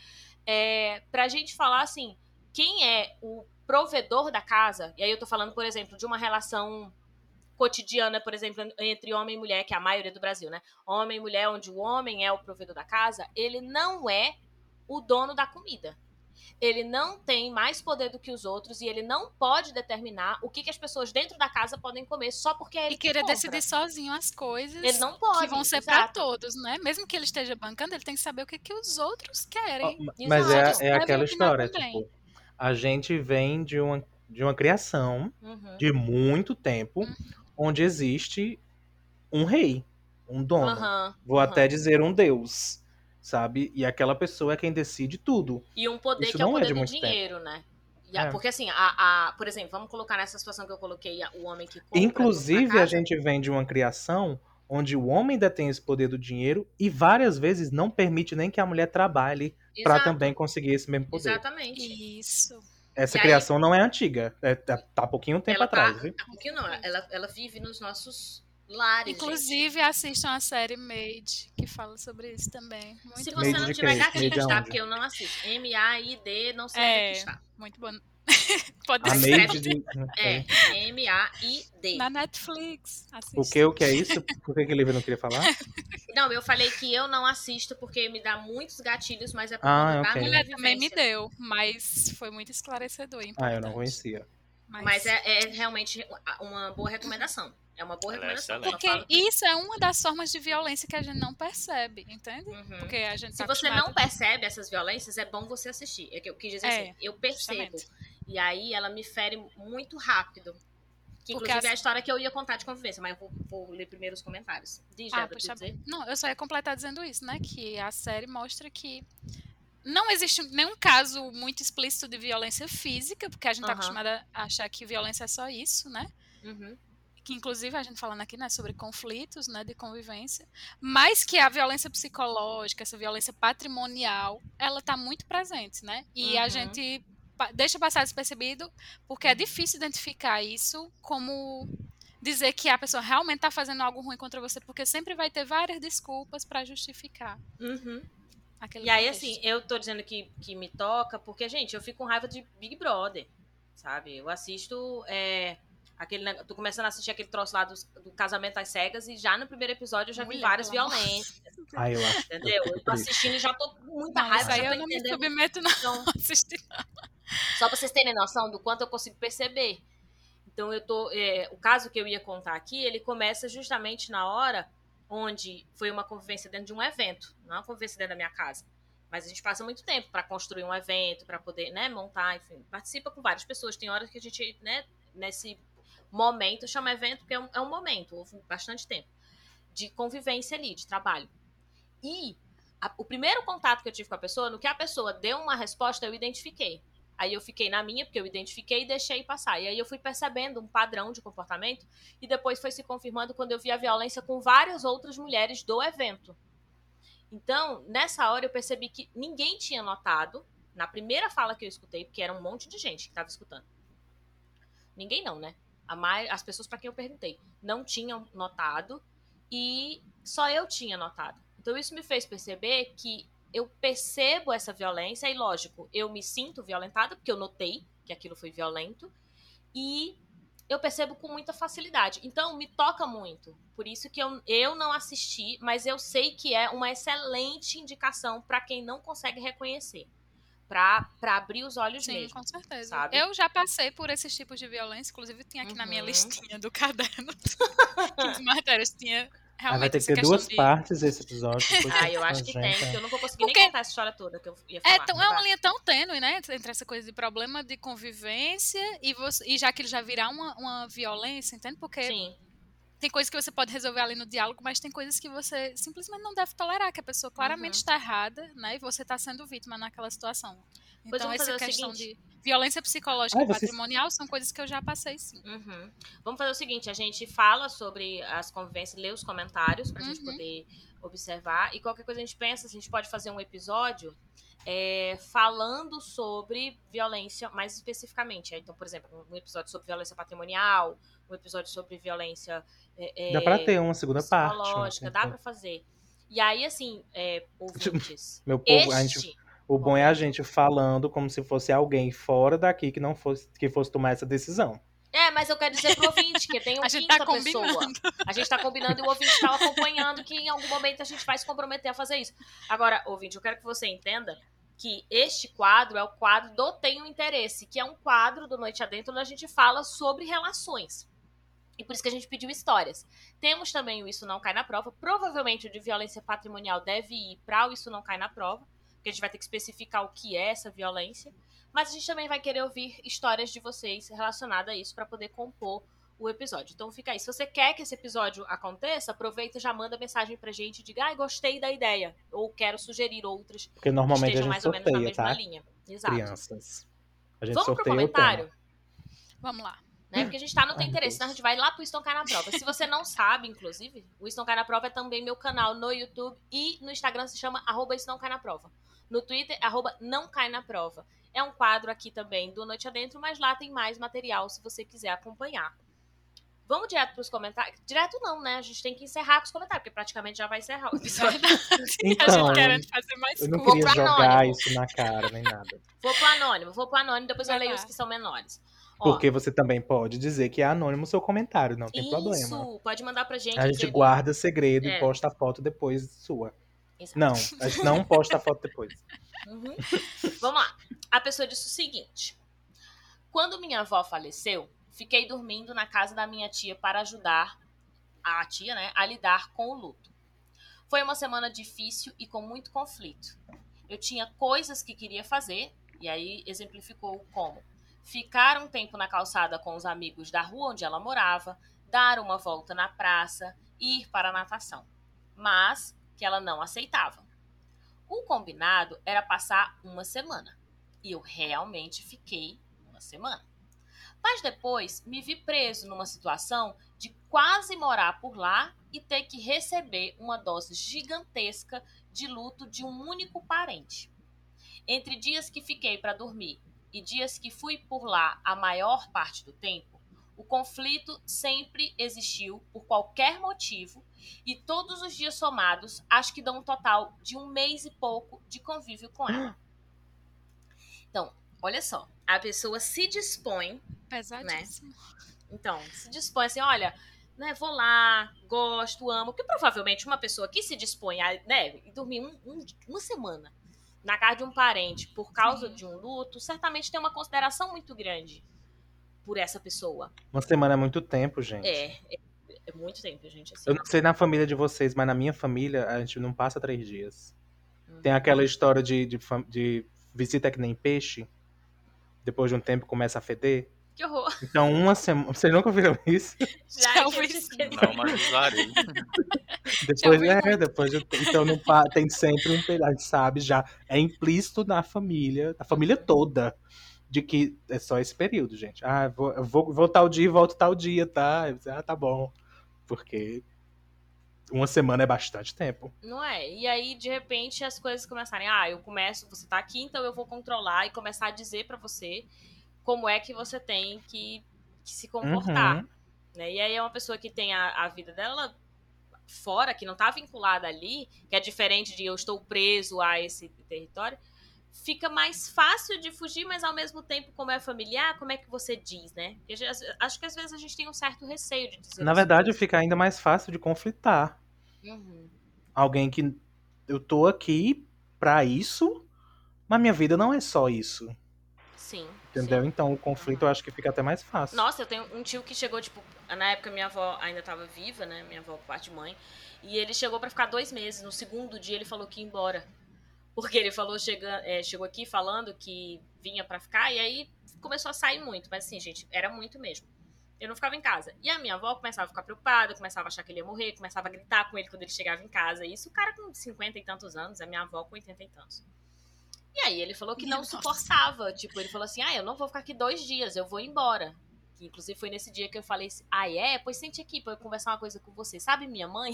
É, pra gente falar assim, quem é o provedor da casa, e aí eu tô falando, por exemplo, de uma relação cotidiana, por exemplo, entre homem e mulher, que é a maioria do Brasil, né? Homem e mulher, onde o homem é o provedor da casa, ele não é o dono da comida ele não tem mais poder do que os outros e ele não pode determinar o que, que as pessoas dentro da casa podem comer só porque é ele E querer decidir sozinho as coisas ele não pode, que vão ser para todos, né? Mesmo que ele esteja bancando, ele tem que saber o que, que os outros querem. Oh, mas é, é aquela história, tipo, a gente vem de uma, de uma criação uhum. de muito tempo uhum. onde existe um rei, um dono. Uhum. Vou até dizer um deus sabe? E aquela pessoa é quem decide tudo. E um poder Isso que é o poder é do dinheiro, tempo. né? A, é. Porque assim, a, a, por exemplo, vamos colocar nessa situação que eu coloquei o homem que compra Inclusive, a gente vem de uma criação onde o homem detém esse poder do dinheiro e várias vezes não permite nem que a mulher trabalhe para também conseguir esse mesmo poder. Exatamente. Isso. Essa e criação aí, não é antiga, é, tá, tá pouquinho tempo tá atrás, tá, viu? Tá pouquinho não, ela, ela vive nos nossos Lares, Inclusive, gente. assistam a série Made, que fala sobre isso também. Muito Se você não tiver tá? Porque eu não assisto. M-A-I-D, não sei é, está. Muito bom. Pode a ser. De... É, M-A-I-D. Na Netflix. Assista. O que, o que é isso? Por que, que o livro não queria falar? Não, eu falei que eu não assisto porque me dá muitos gatilhos, mas é porque ah, okay. mulher também me deu, mas foi muito esclarecedor. Ah, eu não conhecia. Mas, mas é, é realmente uma boa recomendação. É uma boa é recomendação. Porque isso é uma das formas de violência que a gente não percebe, entende? Uhum. Porque a gente Se tá você não percebe essas violências, é bom você assistir. É que eu quis dizer é, assim, eu percebo. Justamente. E aí ela me fere muito rápido. Que inclusive as... é a história que eu ia contar de convivência, mas eu vou, vou ler primeiro os comentários. Diz, ah, puxa, dizer. Não, eu só ia completar dizendo isso, né? Que a série mostra que não existe nenhum caso muito explícito de violência física, porque a gente está acostumada a achar que violência é só isso, né? Uhum que inclusive a gente falando aqui, né, sobre conflitos, né, de convivência, mas que a violência psicológica, essa violência patrimonial, ela está muito presente, né? E uhum. a gente deixa passar despercebido porque é difícil identificar isso como dizer que a pessoa realmente está fazendo algo ruim contra você, porque sempre vai ter várias desculpas para justificar. Uhum. E aí, contexto. assim, eu tô dizendo que, que me toca, porque, gente, eu fico com raiva de Big Brother, sabe? Eu assisto. É Aquele, tô começando a assistir aquele troço lá do, do casamento às cegas e já no primeiro episódio eu já vi várias violências. Ah, eu acho. Entendeu? Eu tô assistindo e já tô com muita raiva. Aí eu não entendendo. me submeto não então, assistir. Só pra vocês terem noção do quanto eu consigo perceber. Então eu tô. É, o caso que eu ia contar aqui, ele começa justamente na hora onde foi uma convivência dentro de um evento, não é uma convivência dentro da minha casa. Mas a gente passa muito tempo para construir um evento, para poder, né, montar, enfim, participa com várias pessoas. Tem horas que a gente, né, nesse momento, chama evento porque é um, é um momento, houve bastante tempo, de convivência ali, de trabalho. E a, o primeiro contato que eu tive com a pessoa, no que a pessoa deu uma resposta, eu identifiquei. Aí eu fiquei na minha, porque eu identifiquei e deixei passar. E aí eu fui percebendo um padrão de comportamento e depois foi se confirmando quando eu vi a violência com várias outras mulheres do evento. Então, nessa hora eu percebi que ninguém tinha notado, na primeira fala que eu escutei, porque era um monte de gente que estava escutando. Ninguém não, né? as pessoas para quem eu perguntei não tinham notado e só eu tinha notado. Então isso me fez perceber que eu percebo essa violência e lógico, eu me sinto violentada porque eu notei que aquilo foi violento e eu percebo com muita facilidade. Então, me toca muito. Por isso que eu, eu não assisti, mas eu sei que é uma excelente indicação para quem não consegue reconhecer. Pra, pra abrir os olhos Sim, mesmo. com certeza. Sabe? Eu já passei por esses tipos de violência, inclusive tinha aqui uhum. na minha uhum. listinha do caderno. As matérias tinha ah, vai ter que ter duas de... partes esse episódio. ah, eu acho que tem, porque eu não vou conseguir porque... nem contar essa história toda que eu ia é falar. É, tão, é uma linha tão tênue, né? Entre essa coisa de problema de convivência e, você, e já que ele já virar uma, uma violência, entende? Porque Sim. Tem coisas que você pode resolver ali no diálogo, mas tem coisas que você simplesmente não deve tolerar, que a pessoa claramente está uhum. errada, né? E você está sendo vítima naquela situação. Então, essa questão de violência psicológica e patrimonial são coisas que eu já passei, sim. Uhum. Vamos fazer o seguinte: a gente fala sobre as convivências, lê os comentários pra uhum. gente poder observar. E qualquer coisa a gente pensa, a gente pode fazer um episódio é, falando sobre violência mais especificamente. Então, por exemplo, um episódio sobre violência patrimonial, um episódio sobre violência. É, dá pra ter uma segunda parte. Psicológica, dá pra fazer. E aí, assim, é, ouvintes. Meu povo, este, a gente o bom é a gente falando como se fosse alguém fora daqui que não fosse que fosse tomar essa decisão. É, mas eu quero dizer pro ouvinte que tem uma quinta tá pessoa. A gente tá combinando e o ouvinte tá acompanhando que em algum momento a gente vai se comprometer a fazer isso. Agora, ouvinte, eu quero que você entenda que este quadro é o quadro do Tenho Interesse, que é um quadro do Noite Adentro onde a gente fala sobre relações. E por isso que a gente pediu histórias. Temos também o Isso Não Cai na Prova. Provavelmente o de violência patrimonial deve ir para o Isso Não Cai na Prova porque a gente vai ter que especificar o que é essa violência. Mas a gente também vai querer ouvir histórias de vocês relacionadas a isso para poder compor o episódio. Então fica aí. Se você quer que esse episódio aconteça, aproveita e já manda mensagem pra gente e diga, ai, gostei da ideia. Ou quero sugerir outras. Porque normalmente que a gente mais sorteia, ou menos na mesma tá? linha. Exato. Crianças. A gente Vamos pro comentário? Vamos lá. Né? Porque a gente tá, não tem interesse, senão a gente vai lá pro Estão Cai na Prova. Se você não sabe, inclusive, o Estão Cai na Prova é também meu canal no YouTube e no Instagram se chama arroba Estão Cai na Prova. No Twitter, arroba não cai na prova. É um quadro aqui também do Noite Adentro, mas lá tem mais material se você quiser acompanhar. Vamos direto para os comentários? Direto não, né? A gente tem que encerrar com os comentários, porque praticamente já vai encerrar o episódio. então, a gente fazer mais eu não queria jogar anônimo. isso na cara, nem nada. Vou pro anônimo, vou pro anônimo, depois vai eu leio lá. os que são menores. Ó, porque você também pode dizer que é anônimo o seu comentário, não tem isso, problema. Isso, pode mandar pra gente. A gente guarda segredo é. e posta a foto depois sua. Exato. Não, a gente não posta a foto depois. Uhum. Vamos lá. A pessoa disse o seguinte: Quando minha avó faleceu, fiquei dormindo na casa da minha tia para ajudar a tia, né, a lidar com o luto. Foi uma semana difícil e com muito conflito. Eu tinha coisas que queria fazer, e aí exemplificou como ficar um tempo na calçada com os amigos da rua onde ela morava, dar uma volta na praça, ir para a natação. Mas que ela não aceitava. O combinado era passar uma semana. E eu realmente fiquei uma semana. Mas depois me vi preso numa situação de quase morar por lá e ter que receber uma dose gigantesca de luto de um único parente. Entre dias que fiquei para dormir e dias que fui por lá a maior parte do tempo, o conflito sempre existiu por qualquer motivo e todos os dias somados acho que dão um total de um mês e pouco de convívio com ela. Então, olha só, a pessoa se dispõe, Pesadíssimo. né? Então, se dispõe assim, olha, né, vou lá, gosto, amo, porque provavelmente uma pessoa que se dispõe a né, dormir um, um, uma semana na casa de um parente por causa Sim. de um luto, certamente tem uma consideração muito grande por essa pessoa. Uma semana é muito tempo, gente. É, é, é muito tempo, gente. Assim. Eu não sei na família de vocês, mas na minha família a gente não passa três dias. Hum. Tem aquela história de, de, de visita que nem peixe, depois de um tempo começa a feder. Que horror. Então, uma semana. Vocês nunca viram isso? Já, ouvi Não, mas usarei. Depois, é, depois. Então, não, tem sempre um pedaço, sabe? Já é implícito na família, a família toda de que é só esse período, gente. Ah, vou, vou, vou tal dia e volto tal dia, tá? Ah, tá bom. Porque uma semana é bastante tempo. Não é? E aí, de repente, as coisas começarem. Ah, eu começo, você tá aqui, então eu vou controlar e começar a dizer para você como é que você tem que que se comportar. Uhum. Né? E aí é uma pessoa que tem a, a vida dela fora, que não está vinculada ali, que é diferente de eu estou preso a esse território, fica mais fácil de fugir, mas ao mesmo tempo, como é familiar, como é que você diz, né? Porque acho que às vezes a gente tem um certo receio de dizer. Na verdade, coisas. fica ainda mais fácil de conflitar. Uhum. Alguém que eu tô aqui para isso, mas minha vida não é só isso. Sim. Entendeu? Sim. Então o conflito uhum. eu acho que fica até mais fácil. Nossa, eu tenho um tio que chegou, tipo, na época minha avó ainda tava viva, né? Minha avó parte de mãe. E ele chegou para ficar dois meses. No segundo dia ele falou que ia embora. Porque ele falou, chega, é, chegou aqui falando que vinha para ficar, e aí começou a sair muito. Mas assim, gente, era muito mesmo. Eu não ficava em casa. E a minha avó começava a ficar preocupada, começava a achar que ele ia morrer, começava a gritar com ele quando ele chegava em casa. Isso o cara com 50 e tantos anos, a minha avó com 80 e tantos. E aí ele falou que não suportava. Tipo, ele falou assim: ah, eu não vou ficar aqui dois dias, eu vou embora. Que inclusive foi nesse dia que eu falei assim: ah, é? Pois sente aqui pra eu conversar uma coisa com você. Sabe minha mãe,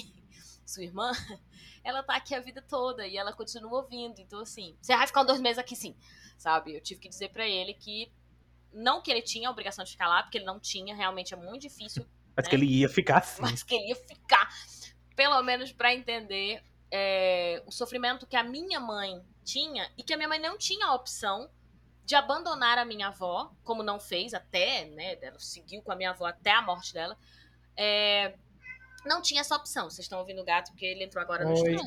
sua irmã? Ela tá aqui a vida toda e ela continua ouvindo. Então, assim, você vai ficar dois meses aqui sim, sabe? Eu tive que dizer para ele que não que ele tinha a obrigação de ficar lá, porque ele não tinha, realmente é muito difícil. Mas né? que ele ia ficar sim. Mas que ele ia ficar. Pelo menos para entender é, o sofrimento que a minha mãe tinha e que a minha mãe não tinha a opção de abandonar a minha avó, como não fez até, né? Ela seguiu com a minha avó até a morte dela. É, não tinha essa opção. Vocês estão ouvindo o gato porque ele entrou agora no Oi. estúdio.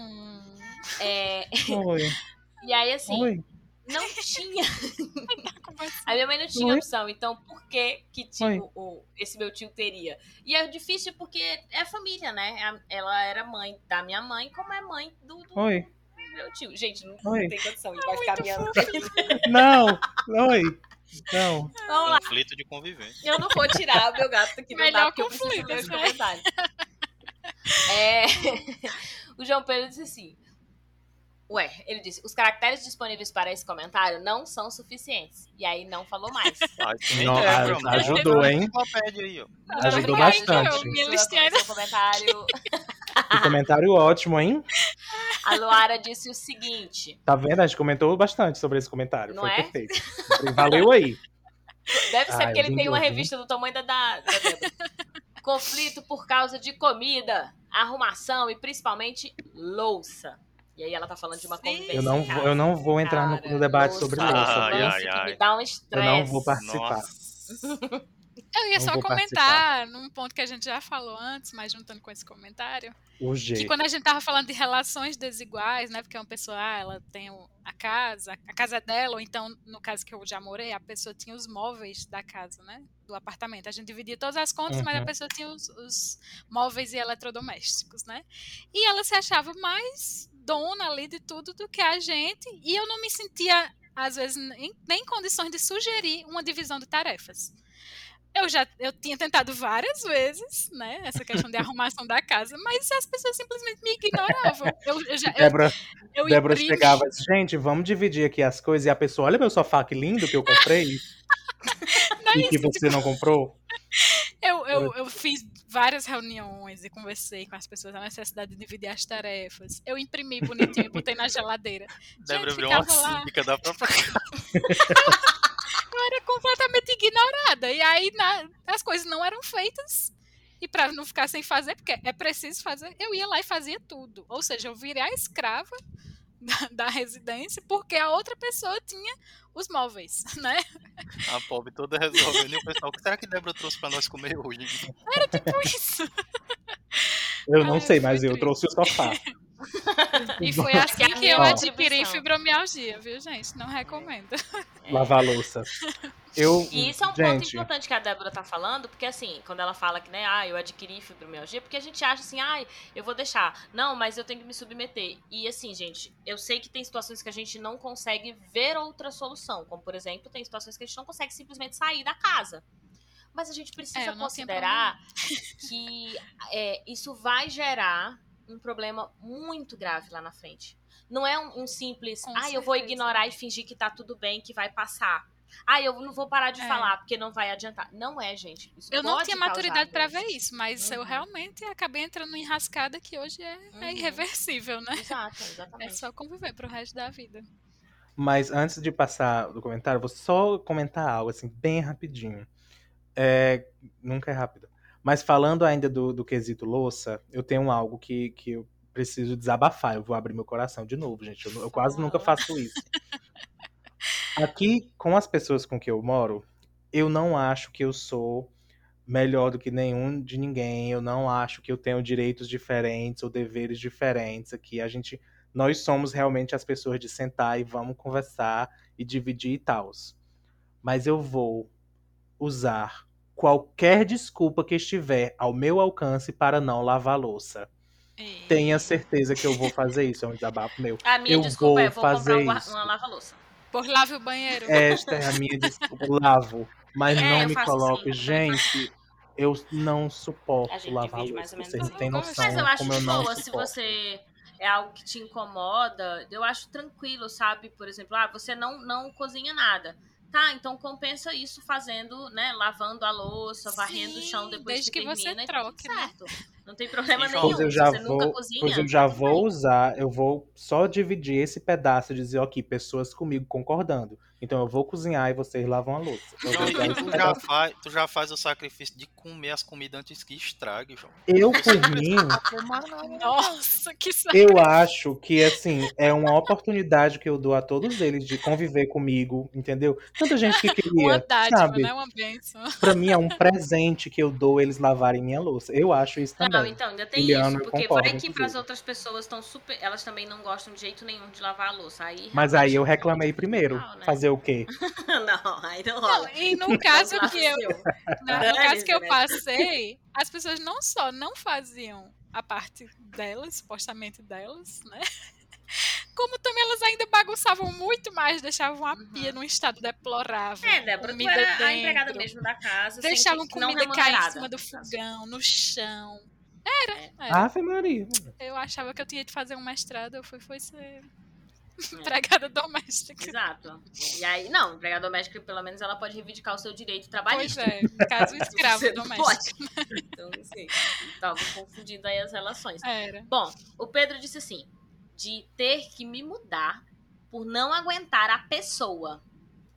É... Oi. e aí, assim, Oi. não tinha. a minha mãe não tinha Oi. opção. Então, por que que tipo, o, esse meu tio teria? E é difícil porque é família, né? Ela era mãe da minha mãe, como é mãe do, do, Oi meu tio. Gente, não, Oi. tem condição. Ele vai ficar minha. Não, oi. Não. Vamos lá. Conflito de convivência. Eu não vou tirar o meu gato aqui do Melhor porque conflito, eu preciso né? É... o João Pedro disse assim. Ué, ele disse, os caracteres disponíveis para esse comentário não são suficientes. E aí não falou mais. Ah, não, é, ajudou, hein? Ajudou bastante. Listinha. comentário. Que comentário ótimo, hein? A Luara disse o seguinte. Tá vendo? A gente comentou bastante sobre esse comentário. Não Foi é? perfeito. Valeu aí. Deve ser Ai, porque ele tem uma revista do tamanho da, da, da Conflito por causa de comida, arrumação e principalmente louça. E aí ela tá falando de uma convivência. Eu não vou, eu não vou entrar no, no, debate louça, sobre louça. Ai, ai, ai. Me dá um estresse. Eu não vou participar. Eu ia só comentar num ponto que a gente já falou antes, mas juntando com esse comentário. O que quando a gente tava falando de relações desiguais, né? Porque uma pessoa, ah, ela tem a casa, a casa é dela, ou então, no caso que eu já morei, a pessoa tinha os móveis da casa, né? Do apartamento. A gente dividia todas as contas, uhum. mas a uhum. pessoa tinha os, os móveis e eletrodomésticos, né? E ela se achava mais dona ali de tudo do que a gente, e eu não me sentia, às vezes, nem em condições de sugerir uma divisão de tarefas eu já eu tinha tentado várias vezes, né, essa questão de arrumação da casa, mas as pessoas simplesmente me ignoravam. Eu, eu já, Débora, eu, eu Débora chegava assim, gente, vamos dividir aqui as coisas e a pessoa, olha meu sofá que lindo que eu comprei. e que você tipo... não comprou. Eu, eu, eu fiz várias reuniões e conversei com as pessoas a necessidade de dividir as tarefas. Eu imprimi bonitinho e botei na geladeira. Débora abriu uma lá... da própria casa. eu era completamente ignorada. E aí na, as coisas não eram feitas. E para não ficar sem fazer, porque é preciso fazer, eu ia lá e fazia tudo. Ou seja, eu virei a escrava da, da, residência porque a outra pessoa tinha os móveis, né? A pobre toda resolvendo. E o pessoal, o que será que Débora trouxe para nós comer hoje? Era tipo isso. Eu não Ai, sei, mas eu trouxe o sofá. E foi assim que eu adquiri fibromialgia, viu, gente? Não recomendo. É. Lavar louça. Eu, e isso é um gente... ponto importante que a Débora tá falando, porque assim, quando ela fala que, né, ah, eu adquiri fibromialgia, porque a gente acha assim, ah, eu vou deixar. Não, mas eu tenho que me submeter. E assim, gente, eu sei que tem situações que a gente não consegue ver outra solução. Como, por exemplo, tem situações que a gente não consegue simplesmente sair da casa. Mas a gente precisa é, considerar que é, isso vai gerar um problema muito grave lá na frente. Não é um, um simples, Com ah, certeza. eu vou ignorar e fingir que tá tudo bem, que vai passar. Ah, eu não vou parar de é. falar porque não vai adiantar. Não é, gente. Isso eu não tinha maturidade para ver isso, mas uhum. eu realmente acabei entrando em rascada que hoje é, é uhum. é irreversível, né? Exato, exatamente. É só conviver pro resto da vida. Mas antes de passar do comentário, vou só comentar algo assim bem rapidinho. É, nunca é rápido. Mas falando ainda do, do quesito louça, eu tenho algo que, que eu preciso desabafar. Eu vou abrir meu coração de novo, gente. Eu, eu quase nunca faço isso. Aqui, com as pessoas com que eu moro, eu não acho que eu sou melhor do que nenhum de ninguém. Eu não acho que eu tenho direitos diferentes ou deveres diferentes aqui. A gente, nós somos realmente as pessoas de sentar e vamos conversar e dividir e tal. Mas eu vou usar qualquer desculpa que estiver ao meu alcance para não lavar louça. E... Tenha certeza que eu vou fazer isso, é um desabafo meu. A minha eu desculpa vou é vou fazer comprar uma, isso. uma lava-louça. Por lave o banheiro. Esta é a minha desculpa. Eu lavo. Mas É, não me faço coloque. assim. Gente, eu não suporto lavar louça. ou menos Vocês não assim. têm noção Mas eu acho como eu de não boa, se suporto. você é algo que te incomoda, eu acho tranquilo, sabe? Por exemplo, ah, você não, não cozinha nada. Tá, então compensa isso fazendo, né? Lavando a louça, varrendo o chão Sim, depois desde que que você termina. e troque, né? certo. Não tem problema João? nenhum. Pois eu já você nunca vou, cozinha. pois eu já tudo vou bem. usar, eu vou só dividir esse pedaço e dizer, ok, pessoas comigo concordando. Então eu vou cozinhar e vocês lavam a louça. João, tu já, faz, tu já faz o sacrifício de comer as comidas antes que estrague, João. eu por mim, Nossa, que saco. eu acho que assim, é uma oportunidade que eu dou a todos eles de conviver comigo, entendeu? Tanta gente que Uma queria, dádiva, sabe? né? Uma bênção. Pra mim é um presente que eu dou eles lavarem minha louça. Eu acho isso Não, também. então, ainda tem Juliano, isso, porque concordo, vai que pras outras pessoas estão super. Elas também não gostam de jeito nenhum de lavar a louça. Aí, Mas aí eu realmente, reclamei primeiro. Não, né? Fazer o quê? não, aí não rola. Não, e no caso que eu, no, no Dane-se, caso que eu né? passei, as pessoas não só não faziam a parte delas, supostamente delas, né? Como também elas ainda bagunçavam muito mais, deixavam a pia num estado deplorável. Uhum. É, Débora, tu comida era a dentro, empregada mesmo da casa. sem Deixavam comida cair em cima do fogão, no chão. É. Era, era. Ave Maria. Eu achava que eu tinha de fazer um mestrado, eu fui, foi ser. empregada doméstica. Exato. E aí, não, empregada doméstica, pelo menos, ela pode reivindicar o seu direito Pois trabalhista. é, caso escravo doméstico. pode. Então, assim, tava confundindo aí as relações. Era. Bom, o Pedro disse assim: de ter que me mudar por não aguentar a pessoa.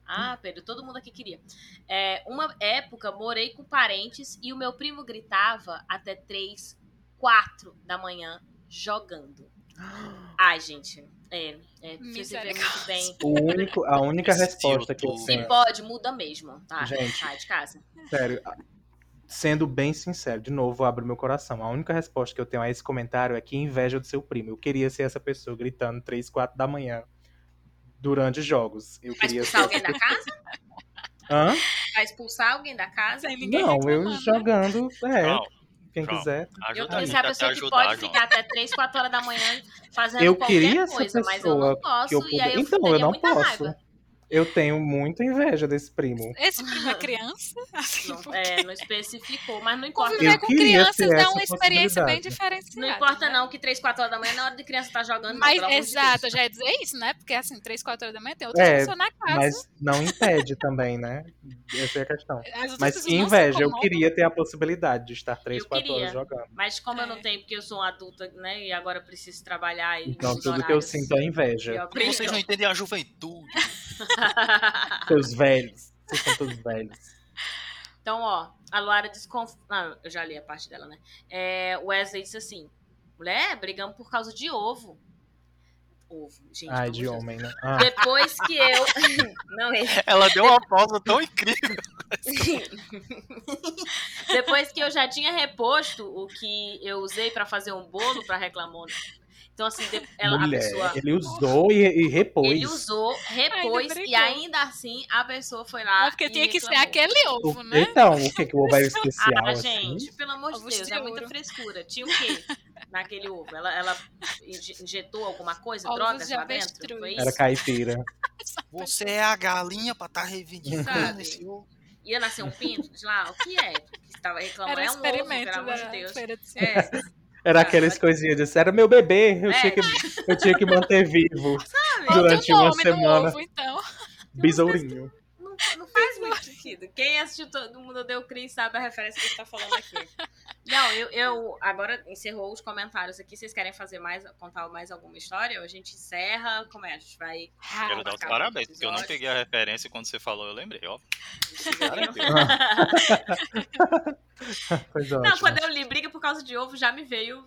Ah, Pedro, todo mundo aqui queria. É, uma época, morei com parentes e o meu primo gritava até 3, 4 da manhã jogando. Ai, gente. É, é você vê muito bem. O único, a única resposta que eu YouTube. Se tenho. pode, muda mesmo, tá? Gente. Sai de casa. Sério, sendo bem sincero, de novo, abrir meu coração. A única resposta que eu tenho a esse comentário é que inveja do seu primo. Eu queria ser essa pessoa gritando 3, 4 da manhã durante os jogos. Eu Vai queria expulsar ser alguém da casa? Hã? Vai expulsar alguém da casa? Não, eu né? jogando. É, João, quem João, quiser. Eu ajuda gente ser a pessoa que ajudar, pode João. ficar até 3, 4 horas da manhã fazendo Eu qualquer queria essa coisa, mas eu não posso. que eu E eu puder- Então, eu não posso. raiva. Eu tenho muita inveja desse primo. Esse primo é criança? Assim, Não, porque é, não especificou, mas não importa. conviver Eu com queria crianças ter é essa uma experiência bem diferenciada. Não importa né? não que 3, 4 horas da manhã na hora de criança tá jogando, Mas, exato, já ia dizer isso, né? Porque assim, 3, 4 horas da manhã tem outras É, pessoas na casa. Mas não impede também, né? Essa é a questão. Mas se inveja, eu queria ter a possibilidade de estar 3, Eu 4 horas jogando. Mas como eu não É. tenho, porque eu sou uma adulta, né, e agora eu preciso trabalhar e Então tudo que eu horários sinto é que inveja. eu Porque vocês não entendem a juventude. Seus velhos. Vocês são todos velhos. Então, ó, a Luara desconf... Ah, eu já li a parte dela, né? É, o Wesley disse assim: mulher, brigamos por causa de ovo. Ovo, gente. Pelo de homem, né? Ah, Depois que eu. Não, esse. Ela deu uma pausa tão incrível. Depois que eu já tinha reposto o que eu usei pra fazer um bolo pra reclamar. Então, assim, de- ela, a mulher, pessoa. ele usou e, e repôs. Ele usou, repôs, brigou. e ainda assim a pessoa foi lá. É porque e tinha que ser reclamou. aquele ovo, né? Então, o que que o ovo era especial Ah, assim? gente, pelo amor de Deus, de é muita frescura. Tinha o quê naquele ovo? Ela, ela inje- injetou alguma coisa, Ovos drogas lá dentro? Foi isso? Era caipira. Você é a galinha pra estar tá reivindicando Sabe? esse ovo. Ia nascer um pinto? De lá, o que é? Que estava reclamando. Era É um um ovo, experimento pelo amor de Deus. de. É, Era aquelas coisinhas de era meu bebê, eu, É. tinha que, eu tinha que manter vivo sabe? Durante uma semana. ovo, então. Besourinho. Não, não faz muito sentido. Quem assistiu Todo Mundo Deu Cris sabe a referência que a gente tá falando aqui. Não, eu, eu agora encerrou os comentários aqui. Vocês querem fazer mais, contar mais alguma história? Ou a gente encerra? Como é? A gente vai. Quero dar os parabéns, porque eu não peguei a referência quando você falou, eu lembrei, ó. não, quando eu li briga por causa de ovo, já me veio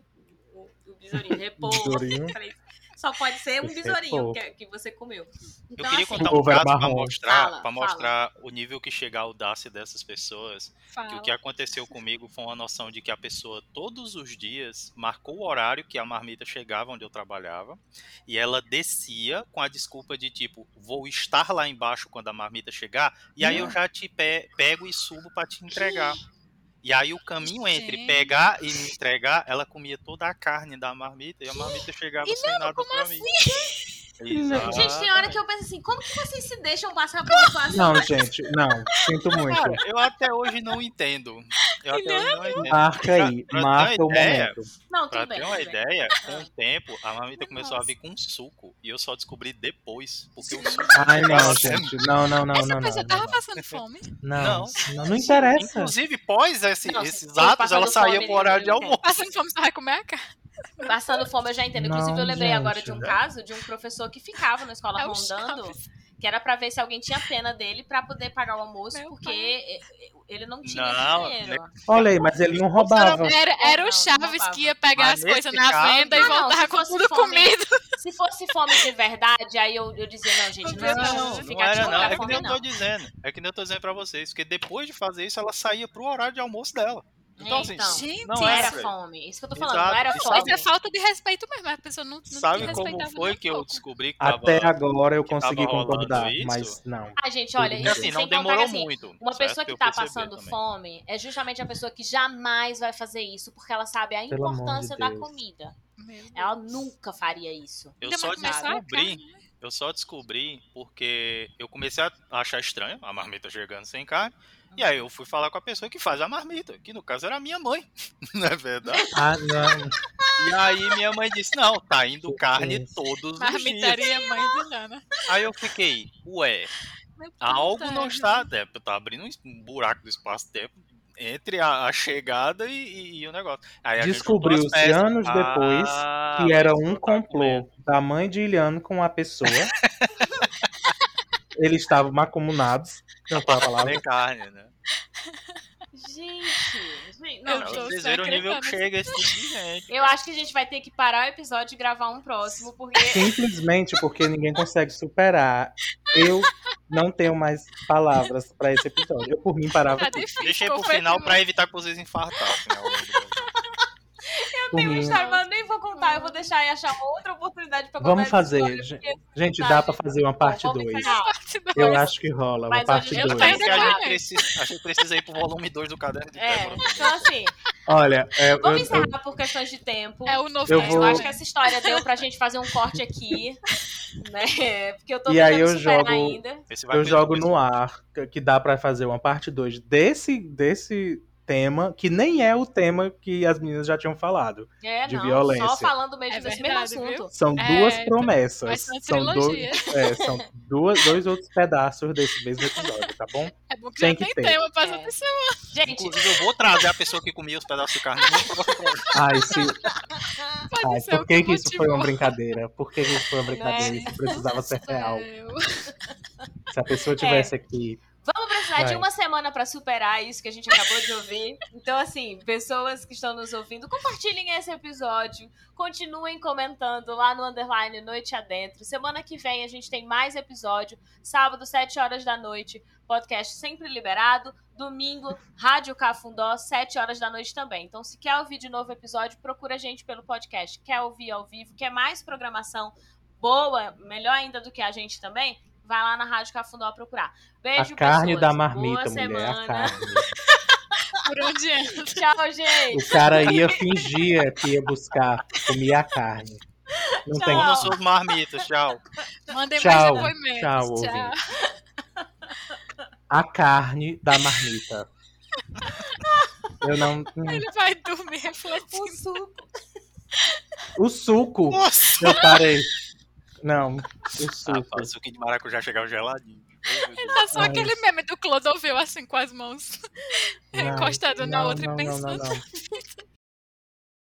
o, o besourinho. Repouso. Só pode ser um besourinho que, que, você comeu. Então, eu queria assim, contar um caso para mostrar, pra mostrar o nível que chega a audácia dessas pessoas. Fala. Que o que aconteceu comigo foi uma noção de que a pessoa todos os dias marcou o horário que a marmita chegava onde eu trabalhava e ela descia com a desculpa de tipo, vou estar lá embaixo quando a marmita chegar e aí eu já te pe pego e subo para te entregar. E aí o caminho entre pegar e me entregar, ela comia toda a carne da marmita e a marmita chegava e sem não, nada pra assim? mim. Exato. Gente, tem hora que eu penso assim, como que vocês se deixam passar por isso assim? Não, gente, não, sinto muito. Cara, eu até hoje não entendo. Eu até hoje não entendo. Marca aí, pra, marca o ideia, momento. Não, tudo pra bem. ter uma ideia, com o tempo, a marmita começou a vir com suco. E eu só descobri depois, porque o suco... Ai, não, gente, não, não, não, Essa não. Essa pessoa tava passando fome? Não, não, não interessa. Inclusive, pós esse, não, esses atos, ela saía pro horário de almoço. Passando fome, você vai comer a carne? Passando fome eu já entendo. Inclusive, não, eu lembrei gente. agora de um caso de um professor que ficava na escola é rondando, que era para ver se alguém tinha pena dele para poder pagar o almoço, Meu porque pai. ele não tinha não, dinheiro. Né? Olha aí, mas ele não roubava. Era, era o Chaves que ia pegar mas as coisas na caso, venda e voltar com tudo fome, comido. Se fosse fome de verdade, aí eu, eu dizia, não, gente, não, não, não, não era, não. É que nem eu tô dizendo. É que nem eu tô dizendo pra vocês, porque depois de fazer isso, ela saía pro horário de almoço dela. Então, assim, então, gente, não era, fome. Isso que eu tô falando, Exato. não era fome. Isso é falta de respeito mesmo. A pessoa não, não Sabe como foi que eu descobri que tava, Até agora eu consegui concordar, isso? mas não. Ah, gente, olha, isso, assim, não demorou assim, muito. Uma pessoa que tá passando também. fome é justamente a pessoa que jamais vai fazer isso, porque ela sabe a Pelo importância de da comida. Ela nunca faria isso. Eu só descobri eu só descobri porque eu comecei a achar estranho a marmita chegando sem carne. E aí eu fui falar com a pessoa que faz a marmita, que no caso era a minha mãe, não é verdade? Ah, não. E aí minha mãe disse, não, tá indo carne todos os dias. Marmitaria mãe de Nana. Aí eu fiquei, ué, algo não está, né, tá abrindo um buraco do espaço-tempo entre a, a chegada e, e, e, o negócio. Descobriu-se anos depois ah, que era um complô da mãe de Iliano com a pessoa. Eles estavam macomunados. Não fala a palavra. Sem carne, né? Gente, não, não vocês viram o nível que chega esse tipo de gente. Eu acho que a gente vai ter que parar o episódio e gravar um próximo, porque. Simplesmente porque ninguém consegue superar. Eu não tenho mais palavras pra esse episódio. Eu, por mim, parava. Tá Deixei pro final pra evitar que vocês infartassem. Né, eu tenho uma história, mas nem vou contar. Eu vou deixar e achar uma outra oportunidade pra contar. Vamos fazer. História, gente, dá pra fazer uma parte 2. Eu acho que rola, uma parte 2. A gente precisa, a gente precisa ir pro volume 2 do caderno de é, Então, assim. Olha, é, vamos eu, encerrar eu, por questões de tempo. É o novo eu, vou... eu acho que essa história deu pra gente fazer um corte aqui. Né? Porque eu tô e aí eu jogo, ainda. Eu jogo no ar que dá pra fazer uma parte 2 desse, desse tema que nem é o tema que as meninas já tinham falado. É, de não, violência. Só falando mesmo é desse verdade, mesmo assunto. São é, duas promessas. São, dois, é, são duas, dois outros pedaços desse mesmo episódio, tá bom? É bom que tem já que tem ter. tema pra essa pessoa. Gente, Inclusive, eu vou trazer a pessoa que comia os pedaços de carne. Ai, se... Ai, por que, que isso foi uma brincadeira? Por que, que isso foi uma brincadeira? Né? Isso precisava ser real. Se a pessoa tivesse é. aqui Vamos precisar Vai. de uma semana para superar isso que a gente acabou de ouvir. Então, assim, pessoas que estão nos ouvindo, compartilhem esse episódio. Continuem comentando lá no underline Noite Adentro. Semana que vem a gente tem mais episódio. Sábado, 7 horas da noite. Podcast sempre liberado. Domingo, Rádio Cafundó, 7 horas da noite também. Então, se quer ouvir de novo episódio, procura a gente pelo podcast. Quer ouvir ao vivo, quer mais programação boa, melhor ainda do que a gente também? Vai lá na Rádio Cafundó procurar. Beijo, A carne pessoas. da marmita, Boa mulher, semana. a carne. Por onde é? Tchau, gente. O cara ia fingir que ia buscar, comia a carne. Não tchau. tem como suas marmitas, tchau. Mandem tchau, mais depoimentos. Tchau, tchau. A carne da marmita. Eu não. Ele vai dormir refletindo. O suco. O suco. Nossa. Eu parei. Não, o suco. Ah, o suco de maracujá chegava geladinho. Tá só aquele meme do Clodovil, assim, com as mãos encostado na outra e pensando.